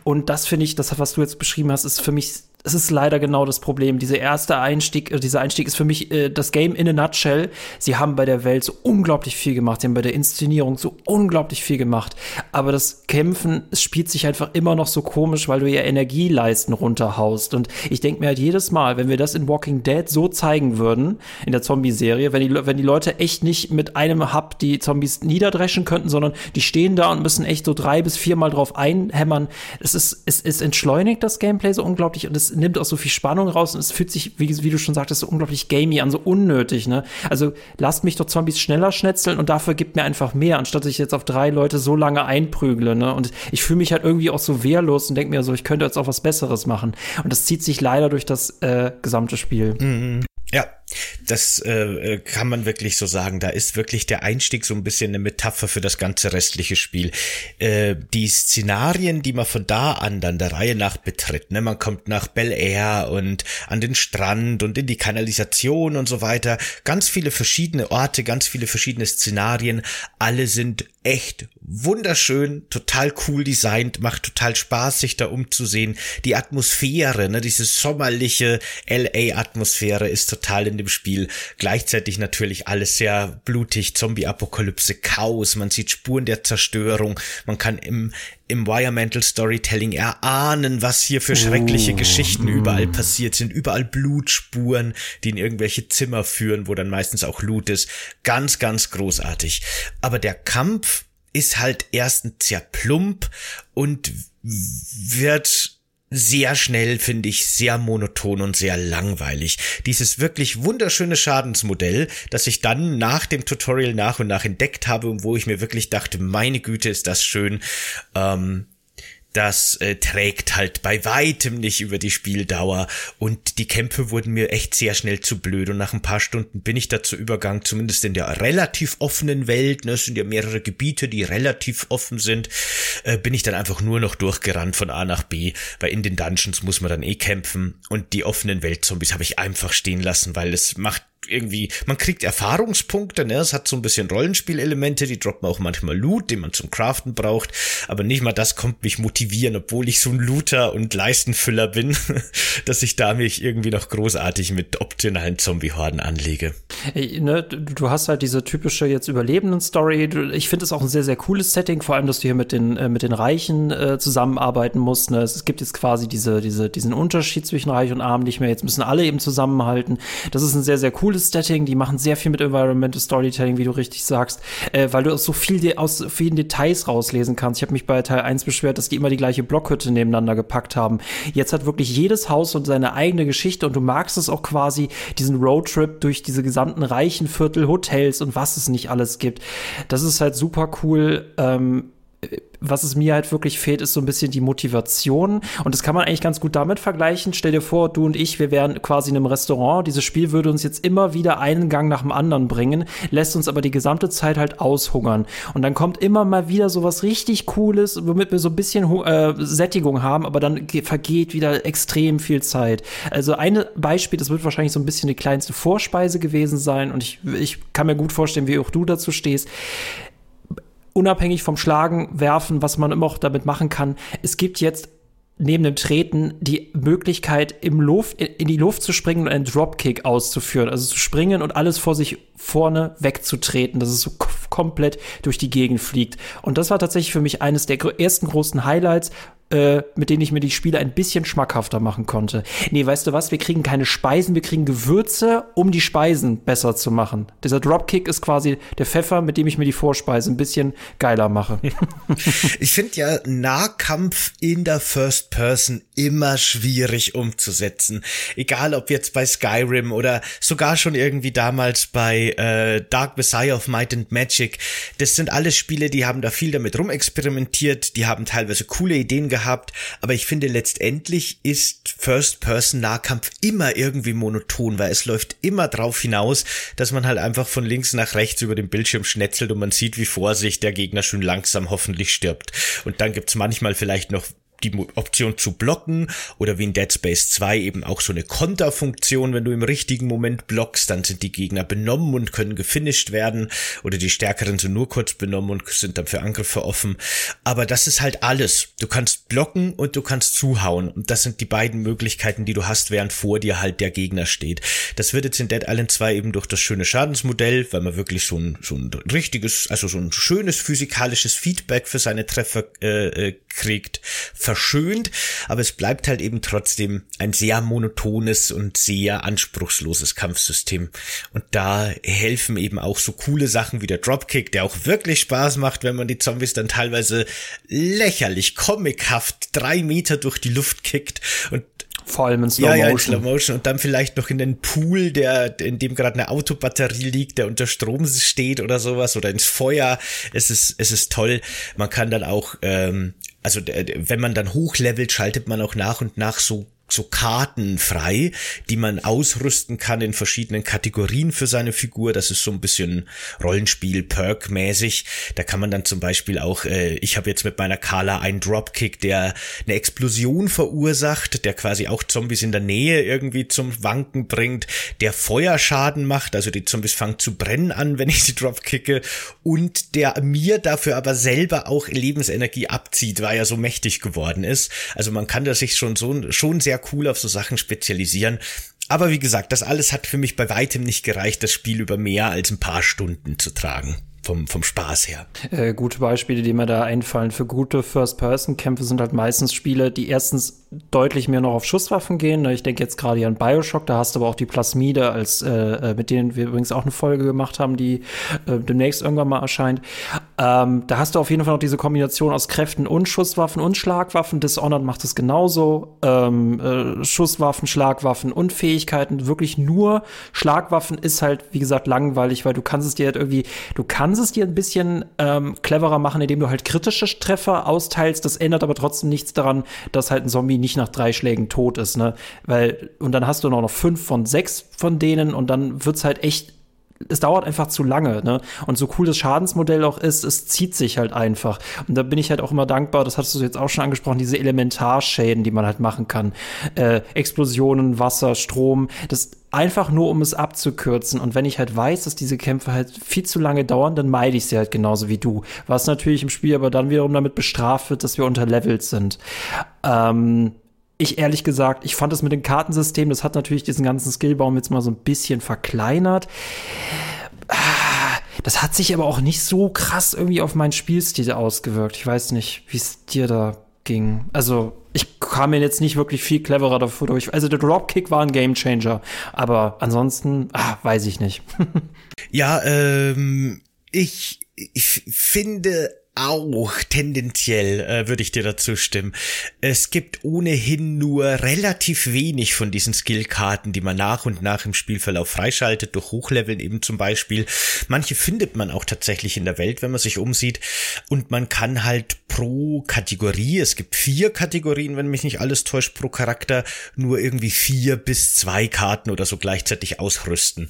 Und das finde ich, das, was du jetzt beschrieben hast, ist für mich es ist leider genau das Problem. Dieser erste Einstieg, äh, dieser Einstieg ist für mich äh, das Game in a nutshell. Sie haben bei der Welt so unglaublich viel gemacht. Sie haben bei der Inszenierung so unglaublich viel gemacht. Aber das Kämpfen, es spielt sich einfach immer noch so komisch, weil du ja Energieleisten runterhaust. Und ich denke mir halt jedes Mal, wenn wir das in Walking Dead so zeigen würden, in der Zombie-Serie, wenn die, wenn die Leute echt nicht mit einem Hub die Zombies niederdreschen könnten, sondern die stehen da und müssen echt so drei bis viermal drauf einhämmern. Es ist, es, es entschleunigt das Gameplay so unglaublich und es nimmt auch so viel Spannung raus und es fühlt sich, wie, wie du schon sagtest, so unglaublich gamey an, so unnötig, ne? Also lasst mich doch Zombies schneller schnetzeln und dafür gibt mir einfach mehr, anstatt dass ich jetzt auf drei Leute so lange einprügle, ne? Und ich fühle mich halt irgendwie auch so wehrlos und denke mir so, ich könnte jetzt auch was Besseres machen. Und das zieht sich leider durch das äh, gesamte Spiel. Mhm. Ja, das äh, äh, kann man wirklich so sagen. Da ist wirklich der Einstieg so ein bisschen eine Metapher für das ganze restliche Spiel. Äh, die Szenarien, die man von da an dann der Reihe nach betritt, ne, man kommt nach Bel Air und an den Strand und in die Kanalisation und so weiter. Ganz viele verschiedene Orte, ganz viele verschiedene Szenarien. Alle sind echt wunderschön, total cool designt, macht total Spaß, sich da umzusehen. Die Atmosphäre, ne, diese sommerliche LA-Atmosphäre ist total in dem Spiel. Gleichzeitig natürlich alles sehr blutig, Zombie-Apokalypse, Chaos, man sieht Spuren der Zerstörung, man kann im, im Environmental Storytelling erahnen, was hier für schreckliche oh. Geschichten überall passiert sind. Überall Blutspuren, die in irgendwelche Zimmer führen, wo dann meistens auch Loot ist. Ganz, ganz großartig. Aber der Kampf ist halt erstens sehr plump und wird sehr schnell, finde ich, sehr monoton und sehr langweilig. Dieses wirklich wunderschöne Schadensmodell, das ich dann nach dem Tutorial nach und nach entdeckt habe und wo ich mir wirklich dachte, meine Güte, ist das schön. Ähm, das äh, trägt halt bei weitem nicht über die Spieldauer. Und die Kämpfe wurden mir echt sehr schnell zu blöd. Und nach ein paar Stunden bin ich dazu übergang, zumindest in der relativ offenen Welt, ne, es sind ja mehrere Gebiete, die relativ offen sind, äh, bin ich dann einfach nur noch durchgerannt von A nach B, weil in den Dungeons muss man dann eh kämpfen. Und die offenen Weltzombies habe ich einfach stehen lassen, weil es macht irgendwie, man kriegt Erfahrungspunkte, ne? Es hat so ein bisschen Rollenspielelemente, die droppen auch manchmal Loot, den man zum Craften braucht, aber nicht mal das kommt mich motivieren, obwohl ich so ein Looter und Leistenfüller bin, dass ich da mich irgendwie noch großartig mit optionalen Zombie-Horden anlege. Ey, ne, du hast halt diese typische jetzt Überlebenden-Story. Ich finde es auch ein sehr, sehr cooles Setting, vor allem, dass du hier mit den, äh, mit den Reichen äh, zusammenarbeiten musst. Ne? Es gibt jetzt quasi diese, diese, diesen Unterschied zwischen Reich und Arm nicht mehr. Jetzt müssen alle eben zusammenhalten. Das ist ein sehr, sehr cooles cooles Setting, die machen sehr viel mit Environmental Storytelling, wie du richtig sagst, äh, weil du aus so viel aus vielen Details rauslesen kannst. Ich habe mich bei Teil 1 beschwert, dass die immer die gleiche Blockhütte nebeneinander gepackt haben. Jetzt hat wirklich jedes Haus und seine eigene Geschichte und du magst es auch quasi, diesen Roadtrip durch diese gesamten reichen Viertel, Hotels und was es nicht alles gibt. Das ist halt super cool. Ähm, was es mir halt wirklich fehlt, ist so ein bisschen die Motivation. Und das kann man eigentlich ganz gut damit vergleichen. Stell dir vor, du und ich, wir wären quasi in einem Restaurant. Dieses Spiel würde uns jetzt immer wieder einen Gang nach dem anderen bringen, lässt uns aber die gesamte Zeit halt aushungern. Und dann kommt immer mal wieder so was richtig Cooles, womit wir so ein bisschen äh, Sättigung haben, aber dann vergeht wieder extrem viel Zeit. Also ein Beispiel, das wird wahrscheinlich so ein bisschen die kleinste Vorspeise gewesen sein. Und ich, ich kann mir gut vorstellen, wie auch du dazu stehst unabhängig vom Schlagen, Werfen, was man immer auch damit machen kann. Es gibt jetzt neben dem Treten die Möglichkeit, im Luft, in die Luft zu springen und einen Dropkick auszuführen. Also zu springen und alles vor sich vorne wegzutreten, dass es so komplett durch die Gegend fliegt. Und das war tatsächlich für mich eines der ersten großen Highlights, äh, mit denen ich mir die Spiele ein bisschen schmackhafter machen konnte. Nee, weißt du was? Wir kriegen keine Speisen, wir kriegen Gewürze, um die Speisen besser zu machen. Dieser Dropkick ist quasi der Pfeffer, mit dem ich mir die Vorspeise ein bisschen geiler mache. ich finde ja Nahkampf in der First Person immer schwierig umzusetzen. Egal ob jetzt bei Skyrim oder sogar schon irgendwie damals bei äh, Dark Messiah of Might and Magic. Das sind alles Spiele, die haben da viel damit rumexperimentiert, die haben teilweise coole Ideen gehabt gehabt, aber ich finde letztendlich ist First-Person-Nahkampf immer irgendwie monoton, weil es läuft immer drauf hinaus, dass man halt einfach von links nach rechts über den Bildschirm schnetzelt und man sieht, wie vor sich der Gegner schon langsam hoffentlich stirbt. Und dann gibt's manchmal vielleicht noch die Option zu blocken oder wie in Dead Space 2 eben auch so eine Konterfunktion, wenn du im richtigen Moment blockst, dann sind die Gegner benommen und können gefinisht werden oder die Stärkeren sind nur kurz benommen und sind dann für Angriffe offen. Aber das ist halt alles. Du kannst blocken und du kannst zuhauen und das sind die beiden Möglichkeiten, die du hast, während vor dir halt der Gegner steht. Das wird jetzt in Dead Island 2 eben durch das schöne Schadensmodell, weil man wirklich so ein, so ein richtiges, also so ein schönes physikalisches Feedback für seine Treffer äh, äh kriegt, verschönt, aber es bleibt halt eben trotzdem ein sehr monotones und sehr anspruchsloses Kampfsystem. Und da helfen eben auch so coole Sachen wie der Dropkick, der auch wirklich Spaß macht, wenn man die Zombies dann teilweise lächerlich, comichaft drei Meter durch die Luft kickt und vor allem in Slow Motion. Ja, ja, in Slow Motion. Und dann vielleicht noch in den Pool, der, in dem gerade eine Autobatterie liegt, der unter Strom steht oder sowas, oder ins Feuer. Es ist, es ist toll. Man kann dann auch ähm, also wenn man dann hochlevelt, schaltet man auch nach und nach so so Karten frei, die man ausrüsten kann in verschiedenen Kategorien für seine Figur. Das ist so ein bisschen Rollenspiel-Perk-mäßig. Da kann man dann zum Beispiel auch, äh, ich habe jetzt mit meiner Kala einen Dropkick, der eine Explosion verursacht, der quasi auch Zombies in der Nähe irgendwie zum Wanken bringt, der Feuerschaden macht, also die Zombies fangen zu brennen an, wenn ich sie dropkicke und der mir dafür aber selber auch Lebensenergie abzieht, weil er so mächtig geworden ist. Also man kann das sich schon so schon sehr sehr cool auf so Sachen spezialisieren. Aber wie gesagt, das alles hat für mich bei weitem nicht gereicht, das Spiel über mehr als ein paar Stunden zu tragen vom, vom Spaß her. Äh, gute Beispiele, die mir da einfallen für gute First-Person-Kämpfe sind halt meistens Spiele, die erstens deutlich mehr noch auf Schusswaffen gehen. Ich denke jetzt gerade an Bioshock, da hast du aber auch die Plasmide, als äh, äh, mit denen wir übrigens auch eine Folge gemacht haben, die äh, demnächst irgendwann mal erscheint. Ähm, da hast du auf jeden Fall noch diese Kombination aus Kräften und Schusswaffen und Schlagwaffen. Dishonored macht es genauso. Ähm, äh, Schusswaffen, Schlagwaffen und Fähigkeiten. Wirklich nur Schlagwaffen ist halt, wie gesagt, langweilig, weil du kannst es dir halt irgendwie, du kannst kannst es dir ein bisschen ähm, cleverer machen, indem du halt kritische Treffer austeilst. Das ändert aber trotzdem nichts daran, dass halt ein Zombie nicht nach drei Schlägen tot ist, ne? Weil, und dann hast du noch fünf von sechs von denen und dann wird's halt echt es dauert einfach zu lange, ne? Und so cool das Schadensmodell auch ist, es zieht sich halt einfach. Und da bin ich halt auch immer dankbar, das hast du jetzt auch schon angesprochen, diese Elementarschäden, die man halt machen kann. Äh, Explosionen, Wasser, Strom, das einfach nur, um es abzukürzen. Und wenn ich halt weiß, dass diese Kämpfe halt viel zu lange dauern, dann meide ich sie halt genauso wie du. Was natürlich im Spiel aber dann wiederum damit bestraft wird, dass wir unterlevelt sind. Ähm, ich ehrlich gesagt, ich fand es mit dem Kartensystem, das hat natürlich diesen ganzen Skillbaum jetzt mal so ein bisschen verkleinert. Das hat sich aber auch nicht so krass irgendwie auf meinen Spielstil ausgewirkt. Ich weiß nicht, wie es dir da ging. Also, ich kam mir jetzt nicht wirklich viel cleverer davor durch. Also, der Dropkick war ein Gamechanger, aber ansonsten, ah, weiß ich nicht. ja, ähm, ich, ich finde auch tendenziell äh, würde ich dir dazu stimmen. Es gibt ohnehin nur relativ wenig von diesen Skillkarten, die man nach und nach im Spielverlauf freischaltet, durch Hochleveln eben zum Beispiel. Manche findet man auch tatsächlich in der Welt, wenn man sich umsieht. Und man kann halt pro Kategorie, es gibt vier Kategorien, wenn mich nicht alles täuscht, pro Charakter, nur irgendwie vier bis zwei Karten oder so gleichzeitig ausrüsten.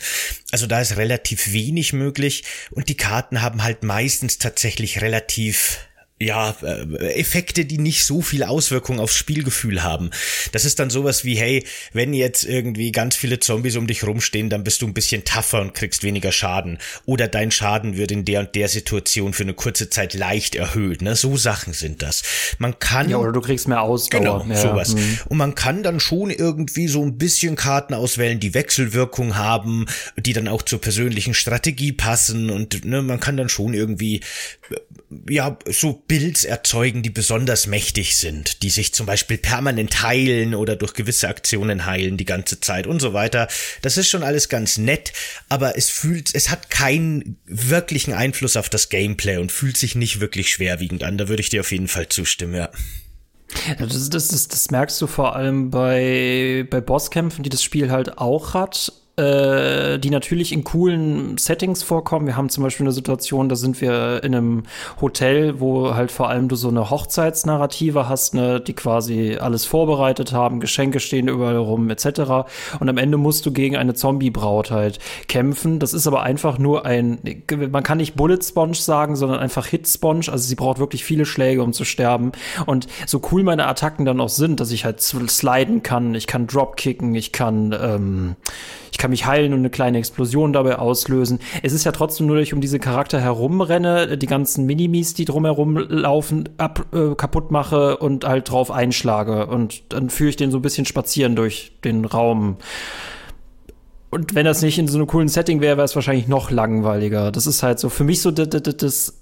Also da ist relativ wenig möglich und die Karten haben halt meistens tatsächlich relativ relativ ja, äh, Effekte, die nicht so viel Auswirkung aufs Spielgefühl haben. Das ist dann sowas wie, hey, wenn jetzt irgendwie ganz viele Zombies um dich rumstehen, dann bist du ein bisschen tougher und kriegst weniger Schaden. Oder dein Schaden wird in der und der Situation für eine kurze Zeit leicht erhöht. Ne? So Sachen sind das. Man kann. Ja, oder du kriegst mehr Ausdauer. Genau, ja, sowas. Mhm. Und man kann dann schon irgendwie so ein bisschen Karten auswählen, die Wechselwirkung haben, die dann auch zur persönlichen Strategie passen und ne, man kann dann schon irgendwie ja, so Builds erzeugen, die besonders mächtig sind, die sich zum Beispiel permanent heilen oder durch gewisse Aktionen heilen die ganze Zeit und so weiter. Das ist schon alles ganz nett, aber es fühlt, es hat keinen wirklichen Einfluss auf das Gameplay und fühlt sich nicht wirklich schwerwiegend an. Da würde ich dir auf jeden Fall zustimmen, ja. Das, das, das, das merkst du vor allem bei, bei Bosskämpfen, die das Spiel halt auch hat äh, die natürlich in coolen Settings vorkommen. Wir haben zum Beispiel eine Situation, da sind wir in einem Hotel, wo halt vor allem du so eine Hochzeitsnarrative hast, ne, die quasi alles vorbereitet haben, Geschenke stehen überall rum, etc. Und am Ende musst du gegen eine Zombie-Braut halt kämpfen. Das ist aber einfach nur ein, man kann nicht Bullet Sponge sagen, sondern einfach Hit Sponge. Also sie braucht wirklich viele Schläge, um zu sterben. Und so cool meine Attacken dann auch sind, dass ich halt sliden kann, ich kann Dropkicken, ich kann, ähm, ich kann mich heilen und eine kleine Explosion dabei auslösen. Es ist ja trotzdem nur, dass ich um diese Charakter herumrenne, die ganzen Minimis, die drumherum laufen, ab, äh, kaputt mache und halt drauf einschlage. Und dann führe ich den so ein bisschen spazieren durch den Raum. Und wenn das nicht in so einem coolen Setting wäre, wäre es wahrscheinlich noch langweiliger. Das ist halt so für mich so das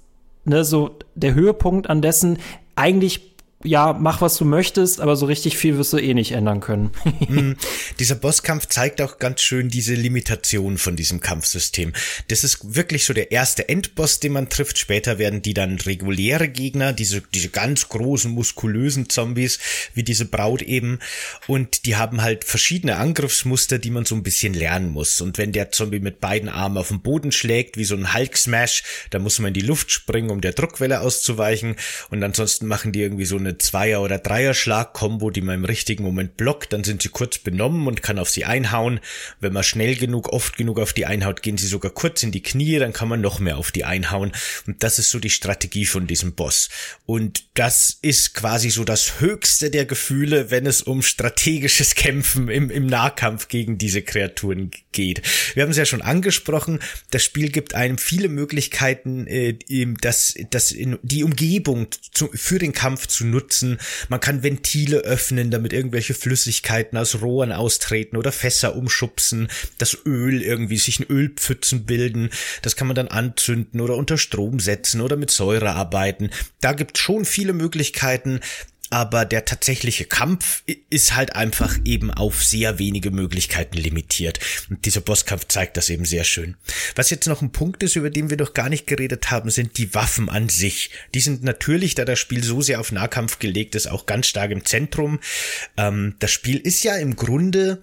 ne, so der Höhepunkt an dessen eigentlich ja, mach was du möchtest, aber so richtig viel wirst du eh nicht ändern können. mm, dieser Bosskampf zeigt auch ganz schön diese Limitation von diesem Kampfsystem. Das ist wirklich so der erste Endboss, den man trifft. Später werden die dann reguläre Gegner, diese, diese ganz großen, muskulösen Zombies, wie diese Braut eben. Und die haben halt verschiedene Angriffsmuster, die man so ein bisschen lernen muss. Und wenn der Zombie mit beiden Armen auf den Boden schlägt, wie so ein Hulk-Smash, dann muss man in die Luft springen, um der Druckwelle auszuweichen. Und ansonsten machen die irgendwie so eine Zweier- oder Dreier-Schlag-Kombo, die man im richtigen Moment blockt, dann sind sie kurz benommen und kann auf sie einhauen. Wenn man schnell genug, oft genug auf die einhaut, gehen sie sogar kurz in die Knie, dann kann man noch mehr auf die einhauen. Und das ist so die Strategie von diesem Boss. Und das ist quasi so das höchste der Gefühle, wenn es um strategisches Kämpfen im, im Nahkampf gegen diese Kreaturen geht. Wir haben es ja schon angesprochen, das Spiel gibt einem viele Möglichkeiten, äh, das, das in, die Umgebung zu, für den Kampf zu nutzen nutzen. Man kann Ventile öffnen, damit irgendwelche Flüssigkeiten aus Rohren austreten oder Fässer umschubsen, das Öl irgendwie sich in Ölpfützen bilden. Das kann man dann anzünden oder unter Strom setzen oder mit Säure arbeiten. Da gibt schon viele Möglichkeiten, aber der tatsächliche Kampf ist halt einfach eben auf sehr wenige Möglichkeiten limitiert. Und dieser Bosskampf zeigt das eben sehr schön. Was jetzt noch ein Punkt ist, über den wir noch gar nicht geredet haben, sind die Waffen an sich. Die sind natürlich, da das Spiel so sehr auf Nahkampf gelegt ist, auch ganz stark im Zentrum. Ähm, das Spiel ist ja im Grunde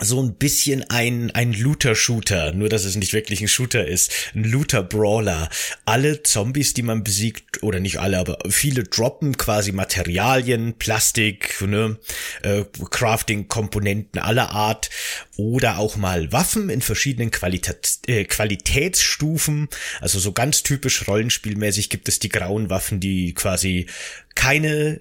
so ein bisschen ein, ein Looter-Shooter, nur dass es nicht wirklich ein Shooter ist, ein Looter-Brawler. Alle Zombies, die man besiegt, oder nicht alle, aber viele droppen quasi Materialien, Plastik, ne, äh, Crafting-Komponenten aller Art oder auch mal Waffen in verschiedenen Qualität, äh, Qualitätsstufen. Also so ganz typisch rollenspielmäßig gibt es die grauen Waffen, die quasi keine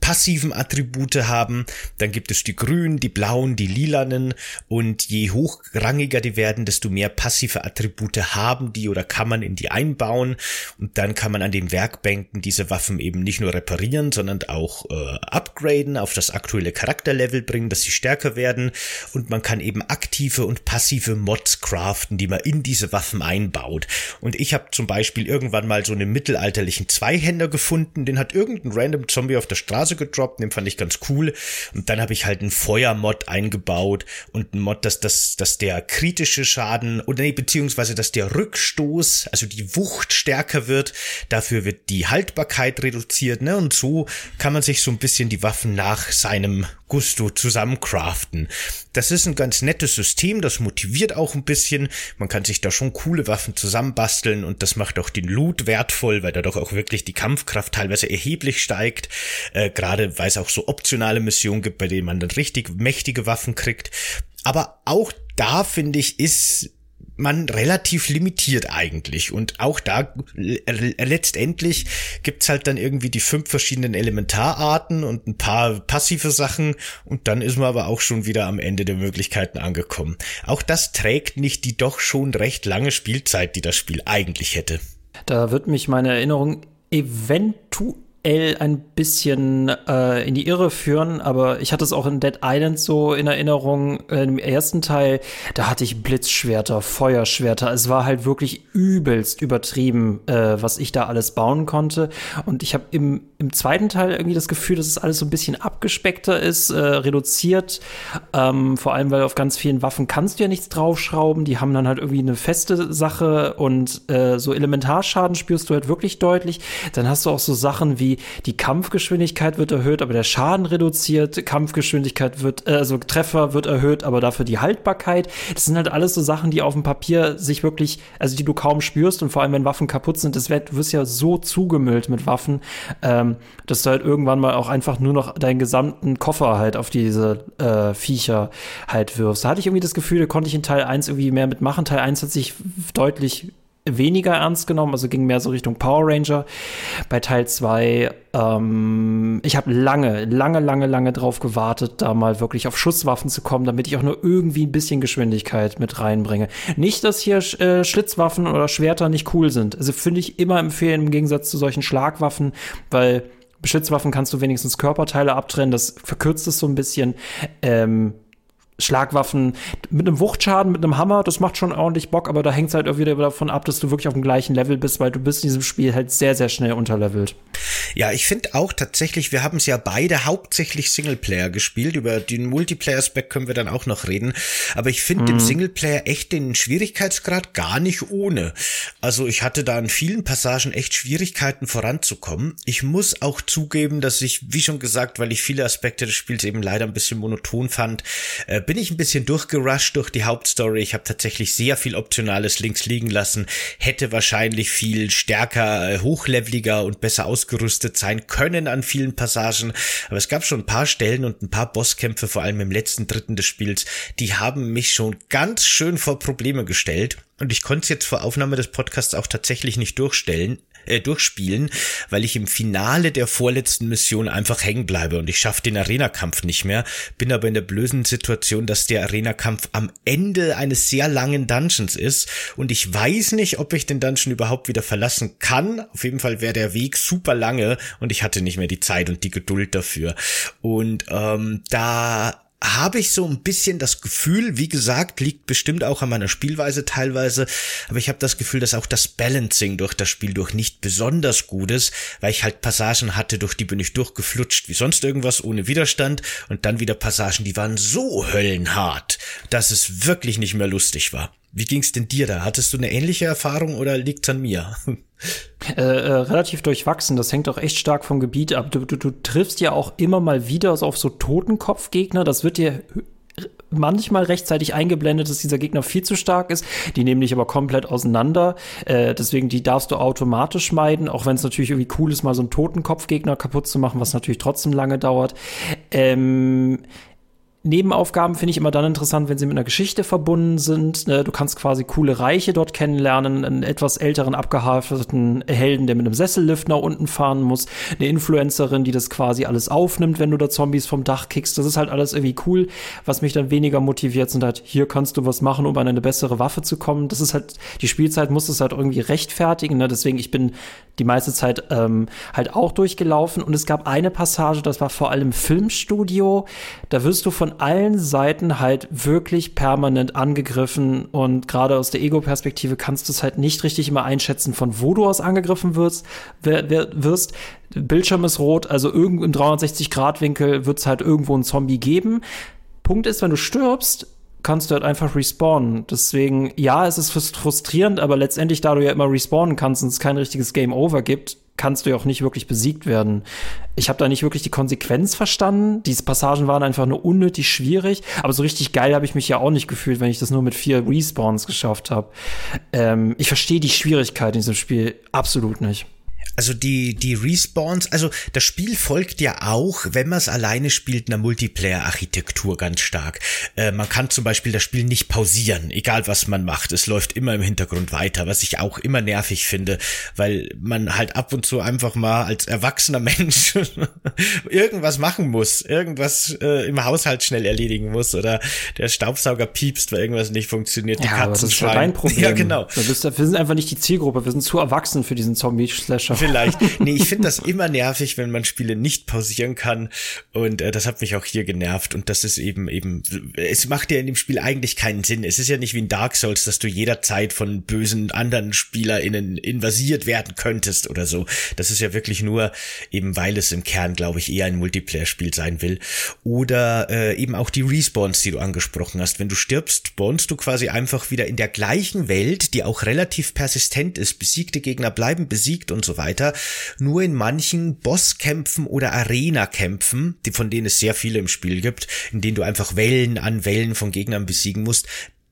passiven Attribute haben, dann gibt es die grünen, die blauen, die lilanen. Und je hochrangiger die werden, desto mehr passive Attribute haben die oder kann man in die einbauen. Und dann kann man an den Werkbänken diese Waffen eben nicht nur reparieren, sondern auch äh, upgraden, auf das aktuelle Charakterlevel bringen, dass sie stärker werden. Und man kann eben aktive und passive Mods craften, die man in diese Waffen einbaut. Und ich habe zum Beispiel irgendwann mal so einen mittelalterlichen Zweihänder gefunden, den hat irgendein random Zombie auf der Straße Straße gedroppt, den fand ich ganz cool. Und dann habe ich halt einen Feuermod eingebaut und ein Mod, dass, dass, dass der kritische Schaden oder nee, beziehungsweise dass der Rückstoß, also die Wucht stärker wird. Dafür wird die Haltbarkeit reduziert, ne? Und so kann man sich so ein bisschen die Waffen nach seinem Gusto zusammencraften. Das ist ein ganz nettes System, das motiviert auch ein bisschen. Man kann sich da schon coole Waffen zusammenbasteln und das macht auch den Loot wertvoll, weil da doch auch wirklich die Kampfkraft teilweise erheblich steigt. Äh, Gerade weil es auch so optionale Missionen gibt, bei denen man dann richtig mächtige Waffen kriegt. Aber auch da finde ich, ist man relativ limitiert eigentlich. Und auch da letztendlich gibt's halt dann irgendwie die fünf verschiedenen Elementararten und ein paar passive Sachen und dann ist man aber auch schon wieder am Ende der Möglichkeiten angekommen. Auch das trägt nicht die doch schon recht lange Spielzeit, die das Spiel eigentlich hätte. Da wird mich meine Erinnerung eventuell L ein bisschen äh, in die Irre führen, aber ich hatte es auch in Dead Island so in Erinnerung, äh, im ersten Teil, da hatte ich Blitzschwerter, Feuerschwerter, es war halt wirklich übelst übertrieben, äh, was ich da alles bauen konnte. Und ich habe im, im zweiten Teil irgendwie das Gefühl, dass es alles so ein bisschen abgespeckter ist, äh, reduziert, ähm, vor allem, weil auf ganz vielen Waffen kannst du ja nichts draufschrauben, die haben dann halt irgendwie eine feste Sache und äh, so Elementarschaden spürst du halt wirklich deutlich, dann hast du auch so Sachen wie die, Kampfgeschwindigkeit wird erhöht, aber der Schaden reduziert, Kampfgeschwindigkeit wird, äh, also Treffer wird erhöht, aber dafür die Haltbarkeit. Das sind halt alles so Sachen, die auf dem Papier sich wirklich, also die du kaum spürst und vor allem, wenn Waffen kaputt sind, das wird, du wirst ja so zugemüllt mit Waffen, ähm, dass du halt irgendwann mal auch einfach nur noch deinen gesamten Koffer halt auf diese äh, Viecher halt wirfst. Da hatte ich irgendwie das Gefühl, da konnte ich in Teil 1 irgendwie mehr mitmachen. Teil 1 hat sich deutlich weniger ernst genommen, also ging mehr so Richtung Power Ranger. Bei Teil 2, ähm, ich habe lange, lange, lange, lange drauf gewartet, da mal wirklich auf Schusswaffen zu kommen, damit ich auch nur irgendwie ein bisschen Geschwindigkeit mit reinbringe. Nicht, dass hier äh, Schlitzwaffen oder Schwerter nicht cool sind. Also finde ich immer empfehlen im Gegensatz zu solchen Schlagwaffen, weil Schlitzwaffen kannst du wenigstens Körperteile abtrennen, das verkürzt es so ein bisschen. Ähm, Schlagwaffen mit einem Wuchtschaden, mit einem Hammer, das macht schon ordentlich Bock, aber da hängt es halt auch wieder davon ab, dass du wirklich auf dem gleichen Level bist, weil du bist in diesem Spiel halt sehr, sehr schnell unterlevelt. Ja, ich finde auch tatsächlich, wir haben es ja beide hauptsächlich Singleplayer gespielt, über den Multiplayer-Spec können wir dann auch noch reden, aber ich finde mhm. im Singleplayer echt den Schwierigkeitsgrad gar nicht ohne. Also ich hatte da in vielen Passagen echt Schwierigkeiten voranzukommen. Ich muss auch zugeben, dass ich, wie schon gesagt, weil ich viele Aspekte des Spiels eben leider ein bisschen monoton fand, äh, bin ich ein bisschen durchgerusht durch die Hauptstory. Ich habe tatsächlich sehr viel Optionales links liegen lassen, hätte wahrscheinlich viel stärker, äh, hochleveliger und besser ausgerüstet sein können an vielen Passagen. Aber es gab schon ein paar Stellen und ein paar Bosskämpfe, vor allem im letzten Dritten des Spiels, die haben mich schon ganz schön vor Probleme gestellt. Und ich konnte es jetzt vor Aufnahme des Podcasts auch tatsächlich nicht durchstellen, äh, durchspielen, weil ich im Finale der vorletzten Mission einfach hängen bleibe und ich schaffe den Arena-Kampf nicht mehr. Bin aber in der blöden Situation, dass der Arena-Kampf am Ende eines sehr langen Dungeons ist und ich weiß nicht, ob ich den Dungeon überhaupt wieder verlassen kann. Auf jeden Fall wäre der Weg super lange und ich hatte nicht mehr die Zeit und die Geduld dafür. Und ähm, da habe ich so ein bisschen das Gefühl, wie gesagt, liegt bestimmt auch an meiner Spielweise teilweise, aber ich habe das Gefühl, dass auch das Balancing durch das Spiel durch nicht besonders gut ist, weil ich halt Passagen hatte, durch die bin ich durchgeflutscht wie sonst irgendwas ohne Widerstand und dann wieder Passagen, die waren so höllenhart, dass es wirklich nicht mehr lustig war. Wie ging's denn dir da? Hattest du eine ähnliche Erfahrung oder liegt's an mir? Äh, äh, relativ durchwachsen. Das hängt auch echt stark vom Gebiet ab. Du, du, du triffst ja auch immer mal wieder so auf so Totenkopfgegner. Das wird dir manchmal rechtzeitig eingeblendet, dass dieser Gegner viel zu stark ist. Die nehmen dich aber komplett auseinander. Äh, deswegen, die darfst du automatisch meiden, auch wenn es natürlich irgendwie cool ist, mal so einen Totenkopfgegner kaputt zu machen, was natürlich trotzdem lange dauert. Ähm, Nebenaufgaben finde ich immer dann interessant, wenn sie mit einer Geschichte verbunden sind. Ne, du kannst quasi coole Reiche dort kennenlernen, einen etwas älteren, abgehafteten Helden, der mit einem Sessellift nach unten fahren muss, eine Influencerin, die das quasi alles aufnimmt, wenn du da Zombies vom Dach kickst. Das ist halt alles irgendwie cool. Was mich dann weniger motiviert, sind halt, hier kannst du was machen, um an eine bessere Waffe zu kommen. Das ist halt, die Spielzeit muss es halt irgendwie rechtfertigen. Ne? Deswegen, ich bin die meiste Zeit ähm, halt auch durchgelaufen. Und es gab eine Passage, das war vor allem Filmstudio. Da wirst du von allen Seiten halt wirklich permanent angegriffen. Und gerade aus der Ego-Perspektive kannst du es halt nicht richtig immer einschätzen, von wo du aus angegriffen wirst. Wirst. Bildschirm ist rot, also irgend im 360-Grad-Winkel wird es halt irgendwo einen Zombie geben. Punkt ist, wenn du stirbst, kannst du halt einfach respawnen. Deswegen, ja, es ist frustrierend, aber letztendlich, da du ja immer respawnen kannst und es kein richtiges Game Over gibt, kannst du ja auch nicht wirklich besiegt werden. Ich habe da nicht wirklich die Konsequenz verstanden. Diese Passagen waren einfach nur unnötig schwierig, aber so richtig geil habe ich mich ja auch nicht gefühlt, wenn ich das nur mit vier Respawns geschafft habe. Ähm, ich verstehe die Schwierigkeit in diesem Spiel absolut nicht. Also die, die Respawns, also das Spiel folgt ja auch, wenn man es alleine spielt, einer Multiplayer-Architektur ganz stark. Äh, man kann zum Beispiel das Spiel nicht pausieren, egal was man macht. Es läuft immer im Hintergrund weiter, was ich auch immer nervig finde, weil man halt ab und zu einfach mal als erwachsener Mensch irgendwas machen muss, irgendwas äh, im Haushalt schnell erledigen muss oder der Staubsauger piepst, weil irgendwas nicht funktioniert. Die ja, Katzen aber das ist schreien. dein Problem. Ja, genau. Wir sind einfach nicht die Zielgruppe, wir sind zu erwachsen für diesen Zombie-Slasher vielleicht. Nee, ich finde das immer nervig, wenn man Spiele nicht pausieren kann. Und äh, das hat mich auch hier genervt. Und das ist eben, eben, es macht ja in dem Spiel eigentlich keinen Sinn. Es ist ja nicht wie in Dark Souls, dass du jederzeit von bösen anderen SpielerInnen invasiert werden könntest oder so. Das ist ja wirklich nur eben, weil es im Kern, glaube ich, eher ein Multiplayer-Spiel sein will. Oder äh, eben auch die Respawns, die du angesprochen hast. Wenn du stirbst, spawnst du quasi einfach wieder in der gleichen Welt, die auch relativ persistent ist. Besiegte Gegner bleiben besiegt und so weiter weiter, nur in manchen Bosskämpfen oder Arena-Kämpfen, von denen es sehr viele im Spiel gibt, in denen du einfach Wellen an Wellen von Gegnern besiegen musst,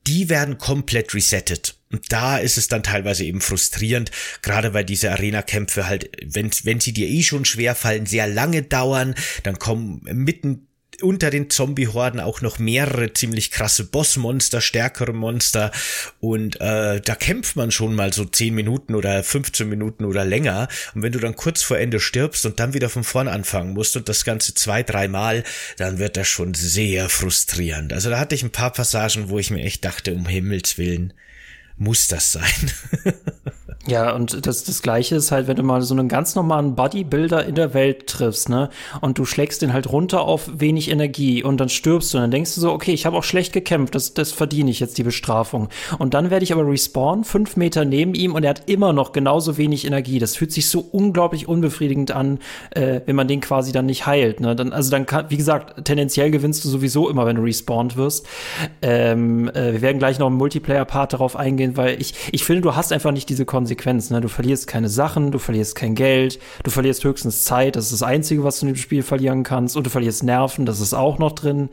die werden komplett resettet. Und da ist es dann teilweise eben frustrierend, gerade weil diese Arena-Kämpfe halt, wenn, wenn sie dir eh schon schwer fallen, sehr lange dauern, dann kommen mitten unter den Zombie-Horden auch noch mehrere ziemlich krasse Bossmonster, stärkere Monster und äh, da kämpft man schon mal so 10 Minuten oder 15 Minuten oder länger und wenn du dann kurz vor Ende stirbst und dann wieder von vorn anfangen musst und das Ganze zwei, dreimal, dann wird das schon sehr frustrierend. Also da hatte ich ein paar Passagen, wo ich mir echt dachte, um Himmels Willen, muss das sein? Ja, und das, das Gleiche ist halt, wenn du mal so einen ganz normalen Bodybuilder in der Welt triffst, ne? Und du schlägst den halt runter auf wenig Energie und dann stirbst du. Und dann denkst du so, okay, ich habe auch schlecht gekämpft, das, das verdiene ich jetzt, die Bestrafung. Und dann werde ich aber respawn, fünf Meter neben ihm und er hat immer noch genauso wenig Energie. Das fühlt sich so unglaublich unbefriedigend an, äh, wenn man den quasi dann nicht heilt. Ne? Dann, also dann kann, wie gesagt, tendenziell gewinnst du sowieso immer, wenn du respawned wirst. Ähm, äh, wir werden gleich noch im Multiplayer-Part darauf eingehen, weil ich, ich finde, du hast einfach nicht diese Konsequenzen Konsequenz. Ne? Du verlierst keine Sachen, du verlierst kein Geld, du verlierst höchstens Zeit, das ist das Einzige, was du in dem Spiel verlieren kannst. Und du verlierst Nerven, das ist auch noch drin.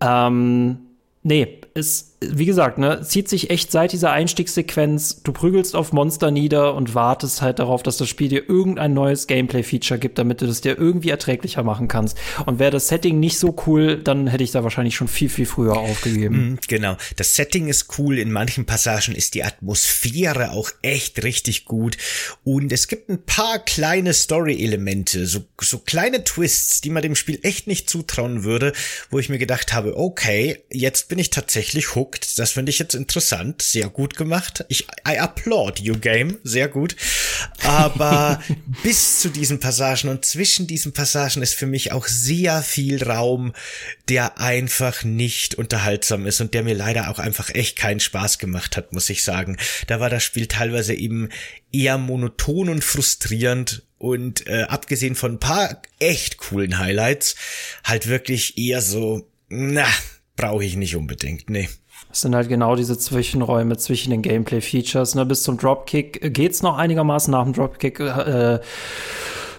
Ähm, nee, ist wie gesagt, ne, zieht sich echt seit dieser Einstiegssequenz, du prügelst auf Monster nieder und wartest halt darauf, dass das Spiel dir irgendein neues Gameplay-Feature gibt, damit du das dir irgendwie erträglicher machen kannst. Und wäre das Setting nicht so cool, dann hätte ich da wahrscheinlich schon viel, viel früher aufgegeben. Mhm, genau. Das Setting ist cool, in manchen Passagen ist die Atmosphäre auch echt richtig gut. Und es gibt ein paar kleine Story-Elemente, so, so kleine Twists, die man dem Spiel echt nicht zutrauen würde, wo ich mir gedacht habe, okay, jetzt bin ich tatsächlich hooked geguckt. Das finde ich jetzt interessant. Sehr gut gemacht. Ich, I applaud you game. Sehr gut. Aber bis zu diesen Passagen und zwischen diesen Passagen ist für mich auch sehr viel Raum, der einfach nicht unterhaltsam ist und der mir leider auch einfach echt keinen Spaß gemacht hat, muss ich sagen. Da war das Spiel teilweise eben eher monoton und frustrierend und äh, abgesehen von ein paar echt coolen Highlights, halt wirklich eher so, na, brauche ich nicht unbedingt, nee. Das sind halt genau diese Zwischenräume zwischen den Gameplay-Features. Ne? Bis zum Dropkick geht's noch einigermaßen. Nach dem Dropkick äh,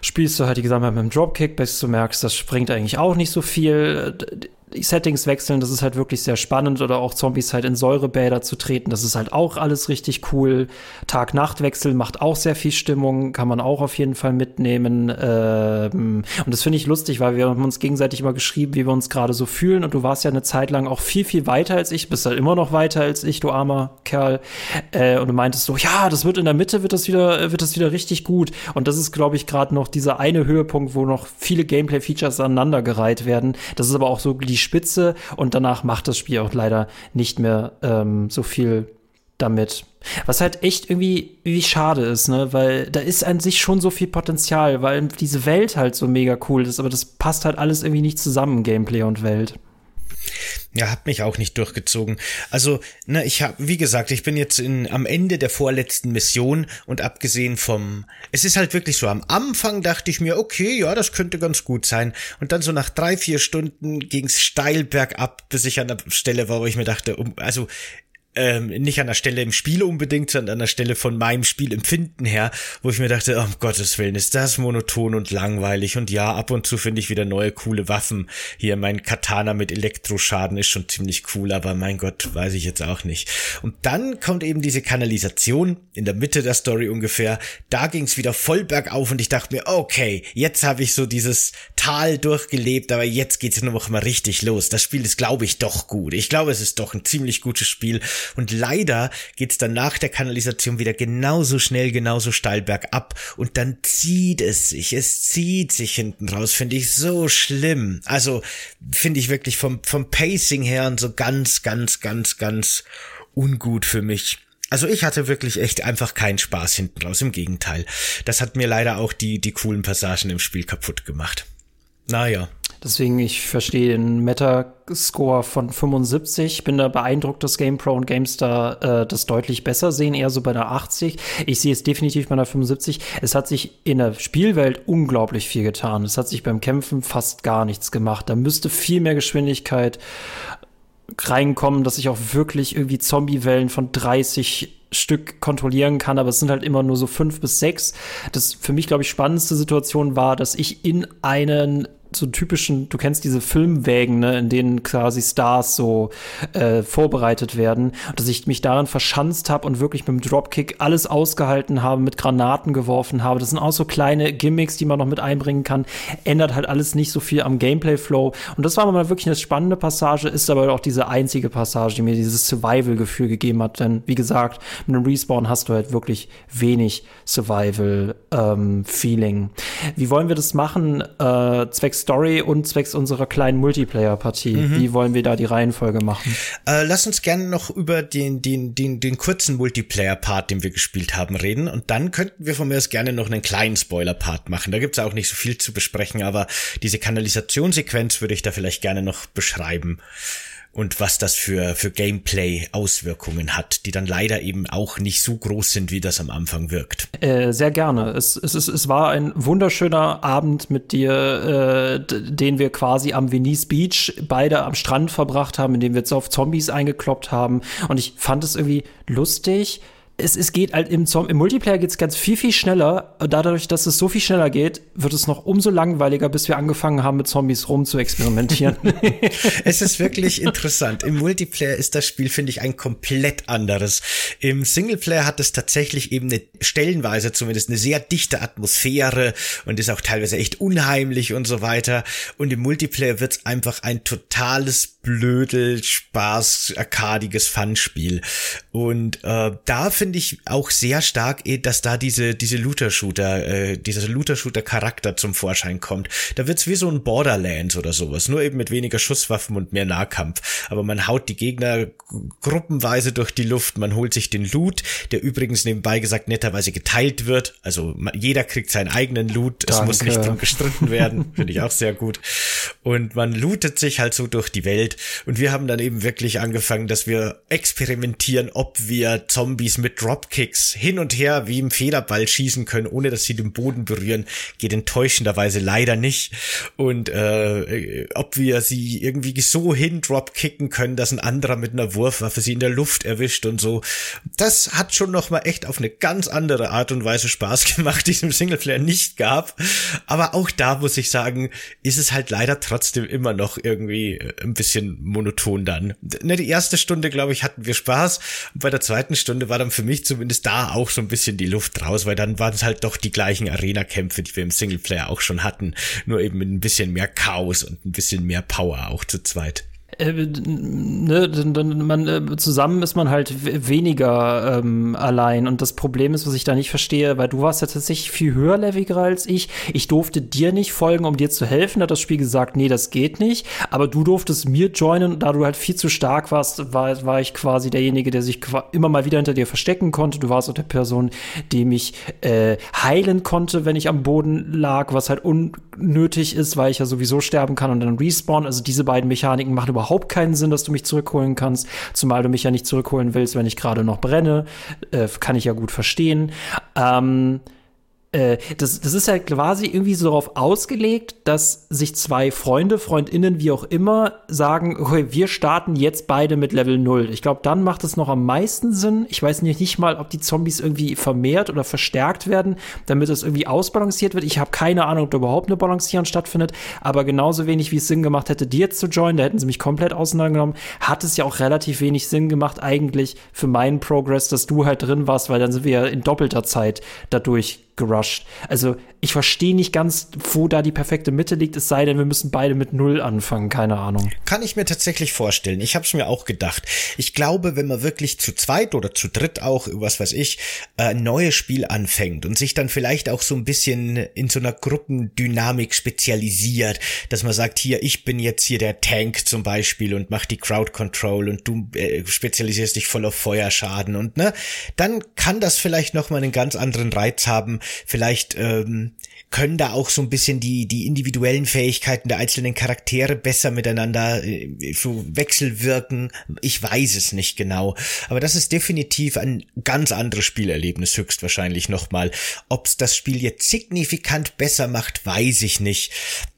spielst du halt die Gesamtheit mit dem Dropkick, bis du merkst, das springt eigentlich auch nicht so viel Settings wechseln, das ist halt wirklich sehr spannend oder auch Zombies halt in Säurebäder zu treten, das ist halt auch alles richtig cool. Tag-Nacht-Wechsel macht auch sehr viel Stimmung, kann man auch auf jeden Fall mitnehmen. Ähm, und das finde ich lustig, weil wir haben uns gegenseitig immer geschrieben, wie wir uns gerade so fühlen und du warst ja eine Zeit lang auch viel, viel weiter als ich, bist halt immer noch weiter als ich, du armer Kerl. Äh, und du meintest so, ja, das wird in der Mitte, wird das wieder, wird das wieder richtig gut. Und das ist, glaube ich, gerade noch dieser eine Höhepunkt, wo noch viele Gameplay-Features aneinandergereiht werden. Das ist aber auch so die Spitze und danach macht das Spiel auch leider nicht mehr ähm, so viel damit. Was halt echt irgendwie wie schade ist, ne? Weil da ist an sich schon so viel Potenzial, weil diese Welt halt so mega cool ist, aber das passt halt alles irgendwie nicht zusammen, Gameplay und Welt. Ja, hat mich auch nicht durchgezogen. Also, ne, ich habe, wie gesagt, ich bin jetzt in, am Ende der vorletzten Mission und abgesehen vom, es ist halt wirklich so, am Anfang dachte ich mir, okay, ja, das könnte ganz gut sein. Und dann so nach drei, vier Stunden ging's steil bergab, bis ich an der Stelle war, wo ich mir dachte, um, also ähm, nicht an der Stelle im Spiel unbedingt, sondern an der Stelle von meinem Spielempfinden her, wo ich mir dachte, oh, um Gottes Willen, ist das monoton und langweilig und ja, ab und zu finde ich wieder neue coole Waffen. Hier mein Katana mit Elektroschaden ist schon ziemlich cool, aber mein Gott, weiß ich jetzt auch nicht. Und dann kommt eben diese Kanalisation in der Mitte der Story ungefähr. Da ging es wieder voll bergauf und ich dachte mir, okay, jetzt habe ich so dieses Tal durchgelebt, aber jetzt geht's nur noch mal richtig los. Das Spiel ist, glaube ich, doch gut. Ich glaube, es ist doch ein ziemlich gutes Spiel und leider geht's dann nach der Kanalisation wieder genauso schnell, genauso steil bergab. Und dann zieht es sich. Es zieht sich hinten raus. Finde ich so schlimm. Also finde ich wirklich vom, vom Pacing her und so ganz, ganz, ganz, ganz ungut für mich. Also ich hatte wirklich echt einfach keinen Spaß hinten raus. Im Gegenteil. Das hat mir leider auch die, die coolen Passagen im Spiel kaputt gemacht. Naja. Deswegen, ich verstehe den Metascore von 75. Ich bin da beeindruckt, dass GamePro und GameStar äh, das deutlich besser sehen, eher so bei einer 80. Ich sehe es definitiv bei einer 75. Es hat sich in der Spielwelt unglaublich viel getan. Es hat sich beim Kämpfen fast gar nichts gemacht. Da müsste viel mehr Geschwindigkeit reinkommen, dass ich auch wirklich irgendwie Zombie-Wellen von 30 Stück kontrollieren kann, aber es sind halt immer nur so fünf bis sechs. Das für mich, glaube ich, spannendste Situation war, dass ich in einen so typischen, du kennst diese Filmwägen, ne, in denen quasi Stars so äh, vorbereitet werden, dass ich mich daran verschanzt habe und wirklich mit dem Dropkick alles ausgehalten habe, mit Granaten geworfen habe. Das sind auch so kleine Gimmicks, die man noch mit einbringen kann. Ändert halt alles nicht so viel am Gameplay-Flow. Und das war mal wirklich eine spannende Passage, ist aber auch diese einzige Passage, die mir dieses Survival-Gefühl gegeben hat. Denn wie gesagt, mit einem Respawn hast du halt wirklich wenig Survival-Feeling. Ähm, wie wollen wir das machen? Äh, zwecks Story und zwecks unserer kleinen Multiplayer-Partie. Mhm. Wie wollen wir da die Reihenfolge machen? Äh, lass uns gerne noch über den, den, den, den kurzen Multiplayer-Part, den wir gespielt haben, reden. Und dann könnten wir von mir aus gerne noch einen kleinen Spoiler-Part machen. Da gibt's auch nicht so viel zu besprechen, aber diese Kanalisationssequenz würde ich da vielleicht gerne noch beschreiben und was das für, für Gameplay-Auswirkungen hat, die dann leider eben auch nicht so groß sind, wie das am Anfang wirkt. Äh, sehr gerne. Es, es, es, es war ein wunderschöner Abend mit dir, äh, den wir quasi am Venice Beach beide am Strand verbracht haben, in dem wir jetzt auf Zombies eingekloppt haben. Und ich fand es irgendwie lustig, es, es geht halt im, im Multiplayer geht es ganz viel, viel schneller. Dadurch, dass es so viel schneller geht, wird es noch umso langweiliger, bis wir angefangen haben, mit Zombies rum zu experimentieren. es ist wirklich interessant. Im Multiplayer ist das Spiel, finde ich, ein komplett anderes. Im Singleplayer hat es tatsächlich eben eine stellenweise zumindest eine sehr dichte Atmosphäre und ist auch teilweise echt unheimlich und so weiter. Und im Multiplayer wird es einfach ein totales Blödel, Spaß, arkadiges Fun-Spiel. Und äh, da finde ich auch sehr stark, eh, dass da diese, diese Looter-Shooter, äh, dieser Looter-Shooter-Charakter zum Vorschein kommt. Da wird's wie so ein Borderlands oder sowas, nur eben mit weniger Schusswaffen und mehr Nahkampf. Aber man haut die Gegner gruppenweise durch die Luft, man holt sich den Loot, der übrigens nebenbei gesagt netterweise geteilt wird. Also jeder kriegt seinen eigenen Loot, es muss nicht drum gestritten werden, finde ich auch sehr gut. Und man lootet sich halt so durch die Welt. Und wir haben dann eben wirklich angefangen, dass wir experimentieren, ob wir Zombies mit Dropkicks hin und her wie im Federball schießen können, ohne dass sie den Boden berühren, geht enttäuschenderweise leider nicht. Und äh, ob wir sie irgendwie so hin Dropkicken können, dass ein anderer mit einer Wurfwaffe sie in der Luft erwischt und so, das hat schon noch mal echt auf eine ganz andere Art und Weise Spaß gemacht, die es im Singleplayer nicht gab. Aber auch da muss ich sagen, ist es halt leider trotzdem immer noch irgendwie äh, ein bisschen monoton dann. Ne, die erste Stunde, glaube ich, hatten wir Spaß. Und bei der zweiten Stunde war dann für mich zumindest da auch so ein bisschen die Luft raus, weil dann waren es halt doch die gleichen Arena-Kämpfe, die wir im Singleplayer auch schon hatten. Nur eben mit ein bisschen mehr Chaos und ein bisschen mehr Power auch zu zweit äh, ne, man, äh, zusammen ist man halt weniger ähm, allein. Und das Problem ist, was ich da nicht verstehe, weil du warst ja tatsächlich viel höherleveliger als ich. Ich durfte dir nicht folgen, um dir zu helfen. Da hat das Spiel gesagt, nee, das geht nicht. Aber du durftest mir joinen. Da du halt viel zu stark warst, war, war ich quasi derjenige, der sich immer mal wieder hinter dir verstecken konnte. Du warst auch der Person, die mich äh, heilen konnte, wenn ich am Boden lag, was halt unnötig ist, weil ich ja sowieso sterben kann und dann respawn. Also diese beiden Mechaniken machen überhaupt überhaupt keinen Sinn, dass du mich zurückholen kannst, zumal du mich ja nicht zurückholen willst, wenn ich gerade noch brenne. Äh, kann ich ja gut verstehen. Ähm, äh, das, das ist ja quasi irgendwie so darauf ausgelegt, dass sich zwei Freunde, Freundinnen, wie auch immer, sagen, okay, wir starten jetzt beide mit Level 0. Ich glaube, dann macht es noch am meisten Sinn. Ich weiß nicht, nicht mal, ob die Zombies irgendwie vermehrt oder verstärkt werden, damit es irgendwie ausbalanciert wird. Ich habe keine Ahnung, ob da überhaupt eine Balancierung stattfindet, aber genauso wenig, wie es Sinn gemacht hätte, die jetzt zu joinen, da hätten sie mich komplett auseinandergenommen, hat es ja auch relativ wenig Sinn gemacht, eigentlich für meinen Progress, dass du halt drin warst, weil dann sind wir ja in doppelter Zeit dadurch gerusht. Also ich verstehe nicht ganz, wo da die perfekte Mitte liegt, es sei denn, wir müssen beide mit Null anfangen, keine Ahnung. Kann ich mir tatsächlich vorstellen. Ich habe es mir auch gedacht. Ich glaube, wenn man wirklich zu zweit oder zu dritt auch, was weiß ich, äh, ein neues Spiel anfängt und sich dann vielleicht auch so ein bisschen in so einer Gruppendynamik spezialisiert, dass man sagt, hier, ich bin jetzt hier der Tank zum Beispiel und mach die Crowd Control und du äh, spezialisierst dich voll auf Feuerschaden und ne, dann kann das vielleicht noch mal einen ganz anderen Reiz haben. Vielleicht ähm, können da auch so ein bisschen die, die individuellen Fähigkeiten der einzelnen Charaktere besser miteinander äh, so wechselwirken. Ich weiß es nicht genau. Aber das ist definitiv ein ganz anderes Spielerlebnis, höchstwahrscheinlich nochmal. Ob es das Spiel jetzt signifikant besser macht, weiß ich nicht.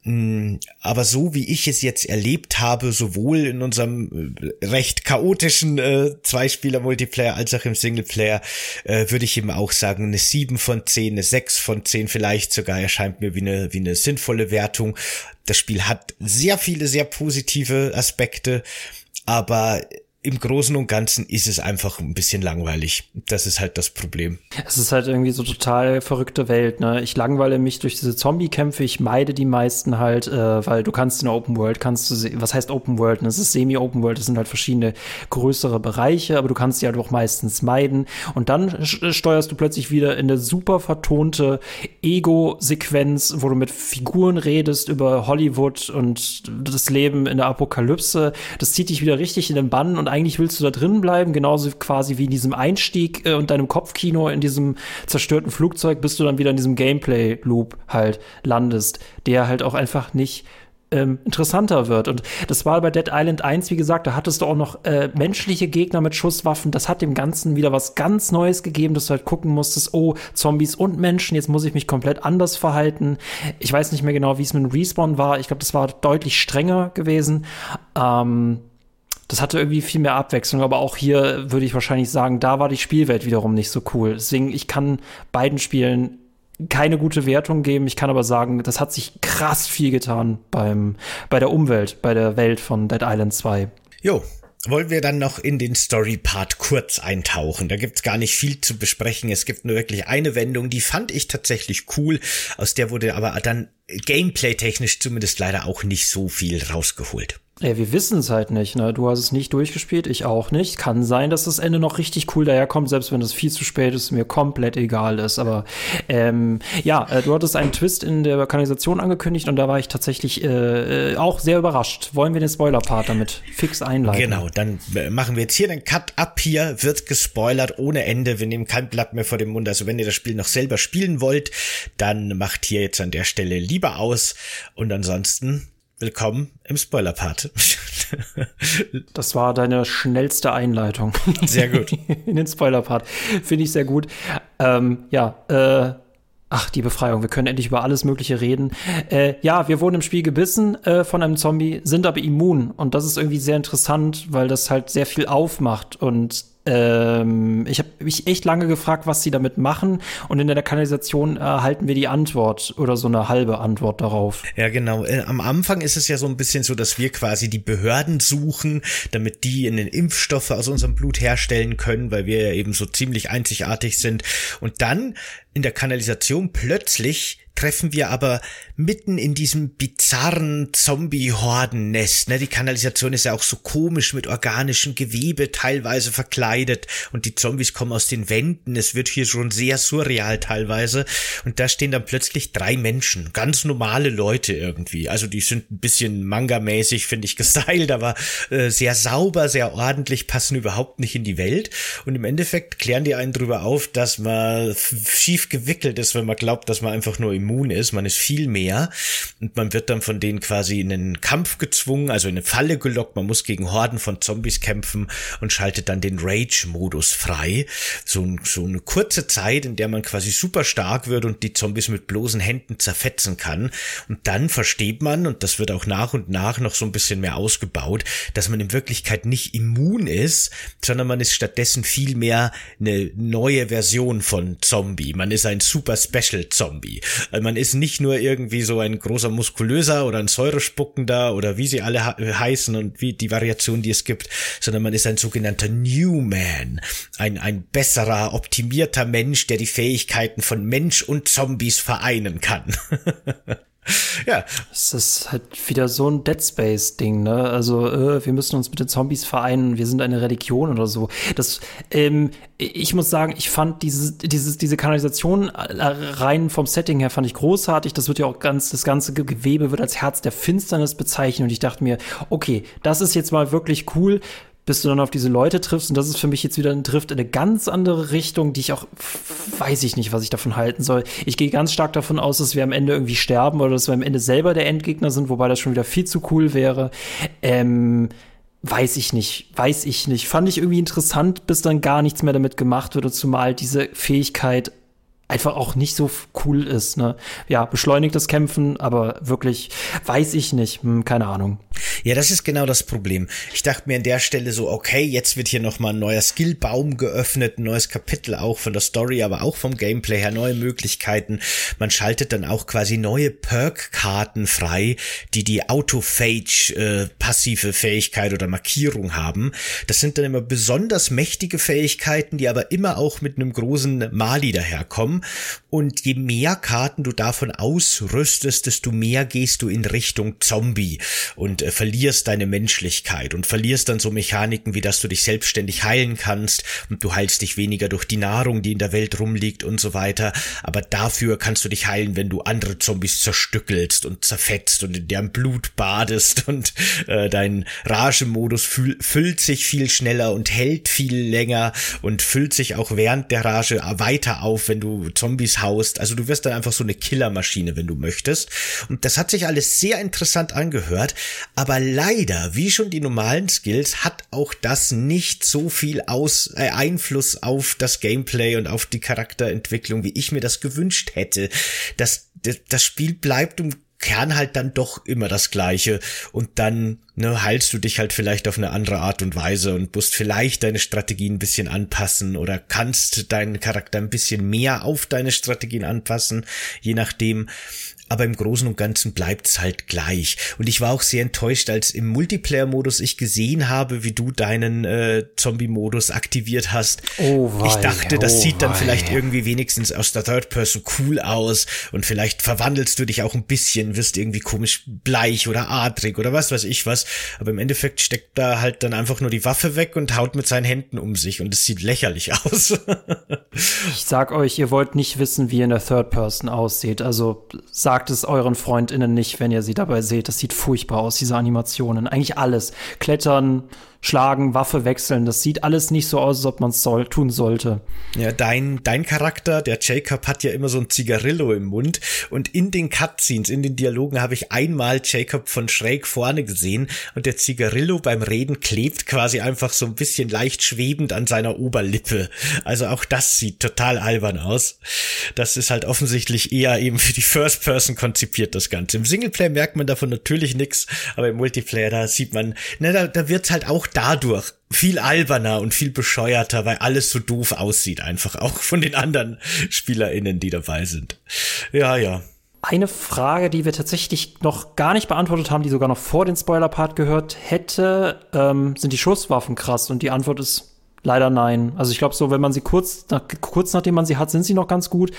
Mm, aber so wie ich es jetzt erlebt habe, sowohl in unserem äh, recht chaotischen äh, Zweispieler-Multiplayer als auch im Singleplayer, äh, würde ich eben auch sagen, eine 7 von 10, eine 6 von 10 vielleicht sogar erscheint mir wie eine, wie eine sinnvolle Wertung. Das Spiel hat sehr viele, sehr positive Aspekte, aber im Großen und Ganzen ist es einfach ein bisschen langweilig. Das ist halt das Problem. Es ist halt irgendwie so total verrückte Welt. Ne? Ich langweile mich durch diese Zombie-Kämpfe. Ich meide die meisten halt, äh, weil du kannst in der Open World, kannst du, was heißt Open World? Ne? Es ist Semi-Open World. Es sind halt verschiedene größere Bereiche, aber du kannst die halt auch meistens meiden. Und dann steuerst du plötzlich wieder in eine super vertonte Ego-Sequenz, wo du mit Figuren redest über Hollywood und das Leben in der Apokalypse. Das zieht dich wieder richtig in den Bann und eigentlich willst du da drin bleiben, genauso quasi wie in diesem Einstieg äh, und deinem Kopfkino in diesem zerstörten Flugzeug, bis du dann wieder in diesem Gameplay-Loop halt landest, der halt auch einfach nicht ähm, interessanter wird. Und das war bei Dead Island 1, wie gesagt, da hattest du auch noch äh, menschliche Gegner mit Schusswaffen. Das hat dem Ganzen wieder was ganz Neues gegeben, dass du halt gucken musstest, oh, Zombies und Menschen, jetzt muss ich mich komplett anders verhalten. Ich weiß nicht mehr genau, wie es mit dem Respawn war. Ich glaube, das war deutlich strenger gewesen. Ähm, das hatte irgendwie viel mehr Abwechslung, aber auch hier würde ich wahrscheinlich sagen, da war die Spielwelt wiederum nicht so cool. Deswegen, ich kann beiden Spielen keine gute Wertung geben. Ich kann aber sagen, das hat sich krass viel getan beim, bei der Umwelt, bei der Welt von Dead Island 2. Jo, wollen wir dann noch in den Story-Part kurz eintauchen. Da gibt's gar nicht viel zu besprechen. Es gibt nur wirklich eine Wendung, die fand ich tatsächlich cool. Aus der wurde aber dann gameplay-technisch zumindest leider auch nicht so viel rausgeholt. Ja, wir wissen es halt nicht. Ne? Du hast es nicht durchgespielt, ich auch nicht. Kann sein, dass das Ende noch richtig cool daherkommt, selbst wenn es viel zu spät ist, mir komplett egal ist. Aber ähm, ja, äh, du hattest einen Twist in der Kanalisation angekündigt und da war ich tatsächlich äh, äh auch sehr überrascht. Wollen wir den Spoiler-Part damit fix einleiten? Genau, dann äh, machen wir jetzt hier den Cut ab. Hier wird gespoilert ohne Ende. Wir nehmen kein Blatt mehr vor dem Mund. Also wenn ihr das Spiel noch selber spielen wollt, dann macht hier jetzt an der Stelle lieber aus. Und ansonsten willkommen im Spoiler-Part. das war deine schnellste Einleitung. Sehr gut. In den Spoiler-Part. Finde ich sehr gut. Ähm, ja, äh, Ach, die Befreiung. Wir können endlich über alles Mögliche reden. Äh, ja, wir wurden im Spiel gebissen äh, von einem Zombie, sind aber immun. Und das ist irgendwie sehr interessant, weil das halt sehr viel aufmacht. Und ähm, ich habe mich echt lange gefragt, was sie damit machen. Und in der Kanalisation erhalten wir die Antwort oder so eine halbe Antwort darauf. Ja, genau. Äh, am Anfang ist es ja so ein bisschen so, dass wir quasi die Behörden suchen, damit die in den Impfstoffe aus unserem Blut herstellen können, weil wir ja eben so ziemlich einzigartig sind. Und dann in der Kanalisation plötzlich treffen wir aber mitten in diesem bizarren Zombie-Hordennest. Ne? Die Kanalisation ist ja auch so komisch mit organischem Gewebe teilweise verkleidet und die Zombies kommen aus den Wänden. Es wird hier schon sehr surreal teilweise. Und da stehen dann plötzlich drei Menschen, ganz normale Leute irgendwie. Also die sind ein bisschen manga-mäßig, finde ich, gestylt, aber äh, sehr sauber, sehr ordentlich, passen überhaupt nicht in die Welt. Und im Endeffekt klären die einen drüber auf, dass man schief gewickelt ist, wenn man glaubt, dass man einfach nur immun ist. Man ist viel mehr und man wird dann von denen quasi in einen Kampf gezwungen, also in eine Falle gelockt, man muss gegen Horden von Zombies kämpfen und schaltet dann den Rage-Modus frei. So, so eine kurze Zeit, in der man quasi super stark wird und die Zombies mit bloßen Händen zerfetzen kann. Und dann versteht man, und das wird auch nach und nach noch so ein bisschen mehr ausgebaut, dass man in Wirklichkeit nicht immun ist, sondern man ist stattdessen viel mehr eine neue Version von Zombie. Man ist ein super Special Zombie. Man ist nicht nur irgendwie irgendwie so ein großer muskulöser oder ein säurespuckender oder wie sie alle heißen und wie die Variation, die es gibt, sondern man ist ein sogenannter New Man, ein, ein besserer, optimierter Mensch, der die Fähigkeiten von Mensch und Zombies vereinen kann. ja. Es ist halt wieder so ein Dead Space-Ding, ne? Also, äh, wir müssen uns mit den Zombies vereinen, wir sind eine Religion oder so. Das, ähm, ich muss sagen, ich fand dieses, dieses, diese Kanalisation äh, rein vom Setting her fand ich großartig. Das wird ja auch ganz, das ganze Gewebe wird als Herz der Finsternis bezeichnet und ich dachte mir, okay, das ist jetzt mal wirklich cool bis du dann auf diese Leute triffst. Und das ist für mich jetzt wieder ein Drift in eine ganz andere Richtung, die ich auch, weiß ich nicht, was ich davon halten soll. Ich gehe ganz stark davon aus, dass wir am Ende irgendwie sterben oder dass wir am Ende selber der Endgegner sind, wobei das schon wieder viel zu cool wäre. Ähm, weiß ich nicht, weiß ich nicht. Fand ich irgendwie interessant, bis dann gar nichts mehr damit gemacht wird, zumal diese Fähigkeit einfach auch nicht so cool ist. Ne? Ja, beschleunigtes Kämpfen, aber wirklich, weiß ich nicht, hm, keine Ahnung. Ja, das ist genau das Problem. Ich dachte mir an der Stelle so, okay, jetzt wird hier nochmal ein neuer Skillbaum geöffnet, ein neues Kapitel auch von der Story, aber auch vom Gameplay her, neue Möglichkeiten. Man schaltet dann auch quasi neue Perk-Karten frei, die die Autophage äh, Fähigkeit oder Markierung haben. Das sind dann immer besonders mächtige Fähigkeiten, die aber immer auch mit einem großen Mali daherkommen haben. Und je mehr Karten du davon ausrüstest, desto mehr gehst du in Richtung Zombie und äh, verlierst deine Menschlichkeit und verlierst dann so Mechaniken, wie dass du dich selbstständig heilen kannst und du heilst dich weniger durch die Nahrung, die in der Welt rumliegt und so weiter. Aber dafür kannst du dich heilen, wenn du andere Zombies zerstückelst und zerfetzt und in deren Blut badest und äh, dein Rage-Modus füllt sich viel schneller und hält viel länger und füllt sich auch während der Rage weiter auf, wenn du Zombies haust. Also du wirst dann einfach so eine Killermaschine, wenn du möchtest. Und das hat sich alles sehr interessant angehört. Aber leider, wie schon die normalen Skills, hat auch das nicht so viel aus, äh, Einfluss auf das Gameplay und auf die Charakterentwicklung, wie ich mir das gewünscht hätte. Das, das, Spiel bleibt im Kern halt dann doch immer das Gleiche. Und dann ne, heilst du dich halt vielleicht auf eine andere Art und Weise und musst vielleicht deine Strategien ein bisschen anpassen oder kannst deinen Charakter ein bisschen mehr auf deine Strategien anpassen, je nachdem aber im Großen und Ganzen bleibt's halt gleich. Und ich war auch sehr enttäuscht, als im Multiplayer-Modus ich gesehen habe, wie du deinen äh, Zombie-Modus aktiviert hast. Oh, wei, ich dachte, das oh, sieht dann wei. vielleicht irgendwie wenigstens aus der Third Person cool aus und vielleicht verwandelst du dich auch ein bisschen, wirst irgendwie komisch bleich oder adrig oder was weiß ich was. Aber im Endeffekt steckt da halt dann einfach nur die Waffe weg und haut mit seinen Händen um sich und es sieht lächerlich aus. ich sag euch, ihr wollt nicht wissen, wie in der Third Person aussieht. Also sag sagt es euren FreundInnen nicht, wenn ihr sie dabei seht. Das sieht furchtbar aus, diese Animationen. Eigentlich alles. Klettern, schlagen, Waffe wechseln. Das sieht alles nicht so aus, als ob man es soll, tun sollte. Ja, dein, dein Charakter, der Jacob, hat ja immer so ein Zigarillo im Mund und in den Cutscenes, in den Dialogen habe ich einmal Jacob von schräg vorne gesehen und der Zigarillo beim Reden klebt quasi einfach so ein bisschen leicht schwebend an seiner Oberlippe. Also auch das sieht total albern aus. Das ist halt offensichtlich eher eben für die First Person konzipiert, das Ganze. Im Singleplayer merkt man davon natürlich nichts, aber im Multiplayer, da sieht man, na, da, da wird's halt auch dadurch viel alberner und viel bescheuerter, weil alles so doof aussieht, einfach auch von den anderen SpielerInnen, die dabei sind. Ja, ja. Eine Frage, die wir tatsächlich noch gar nicht beantwortet haben, die sogar noch vor den Spoiler-Part gehört hätte, ähm, sind die Schusswaffen krass? Und die Antwort ist Leider nein. Also ich glaube so, wenn man sie kurz, nach, kurz nachdem man sie hat, sind sie noch ganz gut.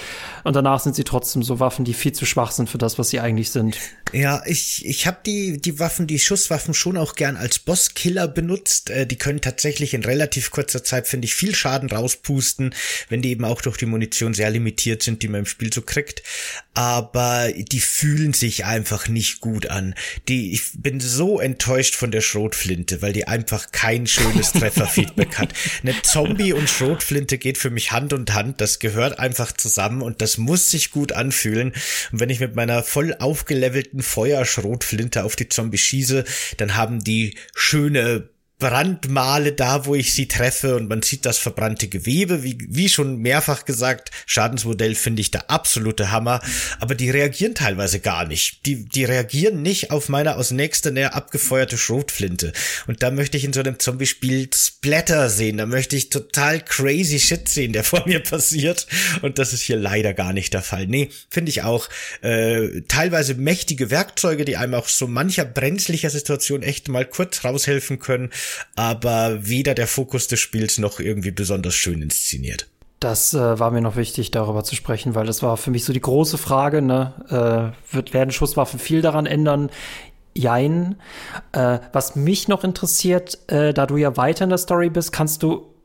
Und danach sind sie trotzdem so Waffen, die viel zu schwach sind für das, was sie eigentlich sind. Ja, ich, ich habe die, die Waffen, die Schusswaffen schon auch gern als Bosskiller benutzt. Äh, die können tatsächlich in relativ kurzer Zeit, finde ich, viel Schaden rauspusten, wenn die eben auch durch die Munition sehr limitiert sind, die man im Spiel so kriegt. Aber die fühlen sich einfach nicht gut an. Die, ich bin so enttäuscht von der Schrotflinte, weil die einfach kein schönes Trefferfeedback hat. Eine Zombie und Schrotflinte geht für mich Hand und Hand. Das gehört einfach zusammen und das muss sich gut anfühlen. Und wenn ich mit meiner voll aufgelevelten Feuerschrotflinte auf die Zombie schieße, dann haben die schöne Brandmale da, wo ich sie treffe und man sieht das verbrannte Gewebe. Wie, wie schon mehrfach gesagt, Schadensmodell finde ich der absolute Hammer, aber die reagieren teilweise gar nicht. Die, die reagieren nicht auf meine aus nächster Nähe abgefeuerte Schrotflinte. Und da möchte ich in so einem Zombie-Spiel Splatter sehen. Da möchte ich total crazy Shit sehen, der vor mir passiert. Und das ist hier leider gar nicht der Fall. Nee, finde ich auch äh, teilweise mächtige Werkzeuge, die einem auch so mancher brenzlicher Situation echt mal kurz raushelfen können aber weder der Fokus des Spiels noch irgendwie besonders schön inszeniert. Das äh, war mir noch wichtig, darüber zu sprechen, weil das war für mich so die große Frage, ne? Äh, wird, werden Schusswaffen viel daran ändern? Jein. Äh, was mich noch interessiert, äh, da du ja weiter in der Story bist, kannst du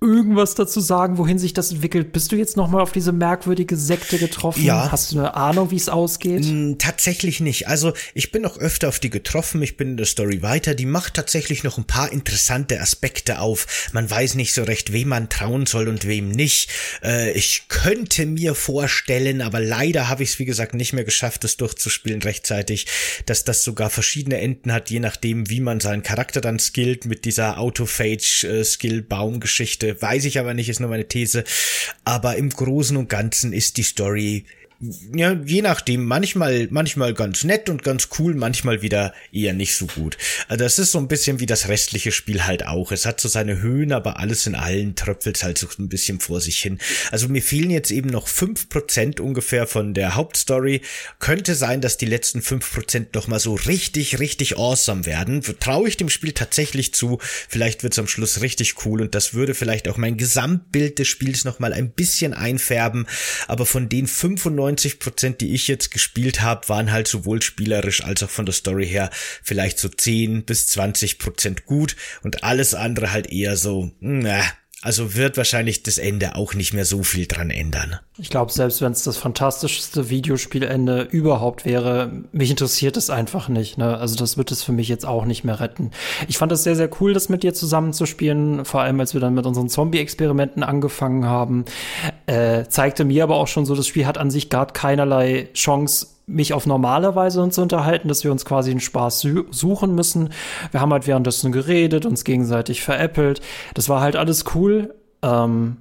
irgendwas dazu sagen, wohin sich das entwickelt? Bist du jetzt noch mal auf diese merkwürdige Sekte getroffen? Ja. Hast du eine Ahnung, wie es ausgeht? Mm, tatsächlich nicht. Also ich bin noch öfter auf die getroffen. Ich bin in der Story weiter. Die macht tatsächlich noch ein paar interessante Aspekte auf. Man weiß nicht so recht, wem man trauen soll und wem nicht. Äh, ich könnte mir vorstellen, aber leider habe ich es wie gesagt nicht mehr geschafft, das durchzuspielen rechtzeitig, dass das sogar verschiedene Enden hat, je nachdem, wie man seinen Charakter dann skillt mit dieser Autophage-Skill-Baum-Geschichte äh, weiß ich aber nicht, ist nur meine These. Aber im Großen und Ganzen ist die Story ja, je nachdem, manchmal, manchmal ganz nett und ganz cool, manchmal wieder eher nicht so gut. Also das ist so ein bisschen wie das restliche Spiel halt auch. Es hat so seine Höhen, aber alles in allen tröpfelt halt so ein bisschen vor sich hin. Also mir fehlen jetzt eben noch fünf Prozent ungefähr von der Hauptstory. Könnte sein, dass die letzten fünf Prozent noch mal so richtig, richtig awesome werden. Traue ich dem Spiel tatsächlich zu. Vielleicht wird's am Schluss richtig cool und das würde vielleicht auch mein Gesamtbild des Spiels noch mal ein bisschen einfärben. Aber von den 95 90 Prozent, die ich jetzt gespielt habe, waren halt sowohl spielerisch als auch von der Story her vielleicht so 10 bis 20 Prozent gut und alles andere halt eher so, na, also wird wahrscheinlich das Ende auch nicht mehr so viel dran ändern. Ich glaube, selbst wenn es das fantastischste Videospielende überhaupt wäre, mich interessiert es einfach nicht. Ne? Also das wird es für mich jetzt auch nicht mehr retten. Ich fand es sehr, sehr cool, das mit dir zusammenzuspielen, vor allem als wir dann mit unseren Zombie-Experimenten angefangen haben. Äh, zeigte mir aber auch schon so, das Spiel hat an sich gar keinerlei Chance, mich auf normale Weise uns zu unterhalten, dass wir uns quasi einen Spaß suchen müssen. Wir haben halt währenddessen geredet, uns gegenseitig veräppelt. Das war halt alles cool. Ähm,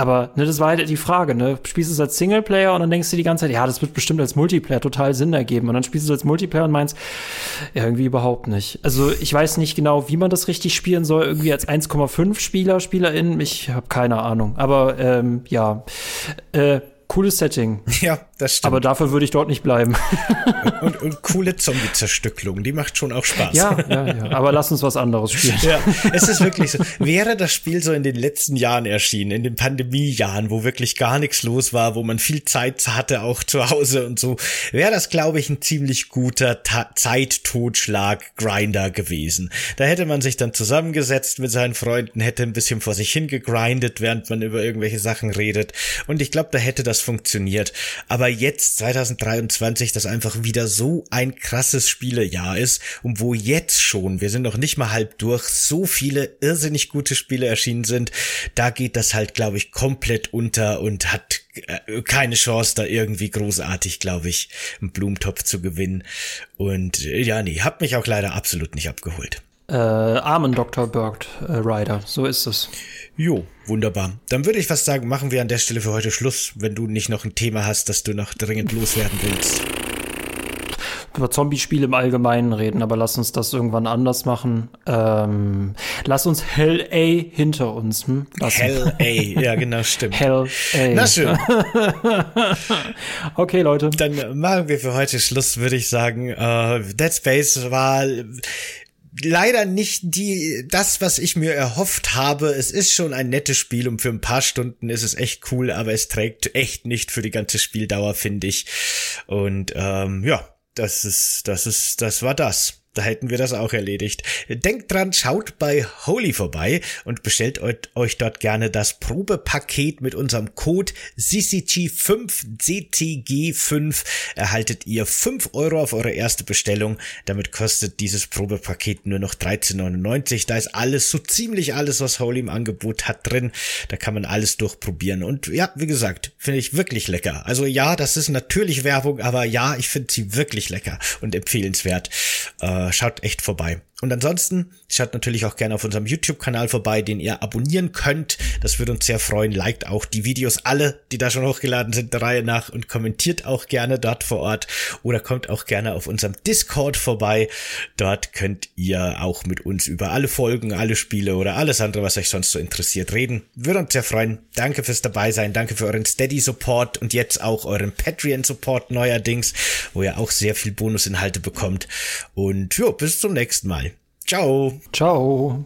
aber ne, das war halt die Frage, ne? Spielst du es als Singleplayer und dann denkst du die ganze Zeit, ja, das wird bestimmt als Multiplayer total Sinn ergeben. Und dann spielst du es als Multiplayer und meinst, ja, irgendwie überhaupt nicht. Also ich weiß nicht genau, wie man das richtig spielen soll. Irgendwie als 1,5 Spieler, SpielerInnen. Ich habe keine Ahnung. Aber ähm, ja. Äh, cooles Setting. Ja, das stimmt. Aber dafür würde ich dort nicht bleiben. und, und coole Zombie-Zerstücklung, die macht schon auch Spaß. Ja, ja, ja. Aber lass uns was anderes spielen. Ja, es ist wirklich so. Wäre das Spiel so in den letzten Jahren erschienen, in den Pandemiejahren, wo wirklich gar nichts los war, wo man viel Zeit hatte, auch zu Hause und so, wäre das, glaube ich, ein ziemlich guter Zeittotschlag-Grinder gewesen. Da hätte man sich dann zusammengesetzt mit seinen Freunden, hätte ein bisschen vor sich hingegrindet, während man über irgendwelche Sachen redet. Und ich glaube, da hätte das das funktioniert. Aber jetzt, 2023, das einfach wieder so ein krasses Spielejahr ist und wo jetzt schon, wir sind noch nicht mal halb durch, so viele irrsinnig gute Spiele erschienen sind, da geht das halt, glaube ich, komplett unter und hat äh, keine Chance, da irgendwie großartig, glaube ich, einen Blumentopf zu gewinnen. Und äh, ja, nee, hat mich auch leider absolut nicht abgeholt. Äh, Armen Dr. Bird äh, Rider, so ist es. Jo, wunderbar. Dann würde ich fast sagen, machen wir an der Stelle für heute Schluss, wenn du nicht noch ein Thema hast, das du noch dringend loswerden willst über Zombie-Spiele im Allgemeinen reden, aber lass uns das irgendwann anders machen. Ähm, lass uns Hell A hinter uns hm, lassen. Hell A, ja genau, stimmt. Hell A. Na schön. okay, Leute. Dann machen wir für heute Schluss, würde ich sagen. Uh, Dead Space war leider nicht die, das, was ich mir erhofft habe. Es ist schon ein nettes Spiel und für ein paar Stunden ist es echt cool, aber es trägt echt nicht für die ganze Spieldauer, finde ich. Und ähm, ja, das ist, das ist, das war das. Da hätten wir das auch erledigt. Denkt dran, schaut bei Holy vorbei und bestellt euch dort gerne das Probepaket mit unserem Code CCG5CTG5. Erhaltet ihr 5 Euro auf eure erste Bestellung. Damit kostet dieses Probepaket nur noch 13,99. Da ist alles, so ziemlich alles, was Holy im Angebot hat drin. Da kann man alles durchprobieren. Und ja, wie gesagt, finde ich wirklich lecker. Also ja, das ist natürlich Werbung, aber ja, ich finde sie wirklich lecker und empfehlenswert. Äh, schaut echt vorbei. Und ansonsten schaut natürlich auch gerne auf unserem YouTube-Kanal vorbei, den ihr abonnieren könnt. Das würde uns sehr freuen. Liked auch die Videos alle, die da schon hochgeladen sind, der Reihe nach und kommentiert auch gerne dort vor Ort oder kommt auch gerne auf unserem Discord vorbei. Dort könnt ihr auch mit uns über alle Folgen, alle Spiele oder alles andere, was euch sonst so interessiert, reden. Würde uns sehr freuen. Danke fürs dabei sein. Danke für euren Steady-Support und jetzt auch euren Patreon-Support neuerdings, wo ihr auch sehr viel Bonusinhalte bekommt. Und ja, bis zum nächsten Mal. Ciao. Ciao.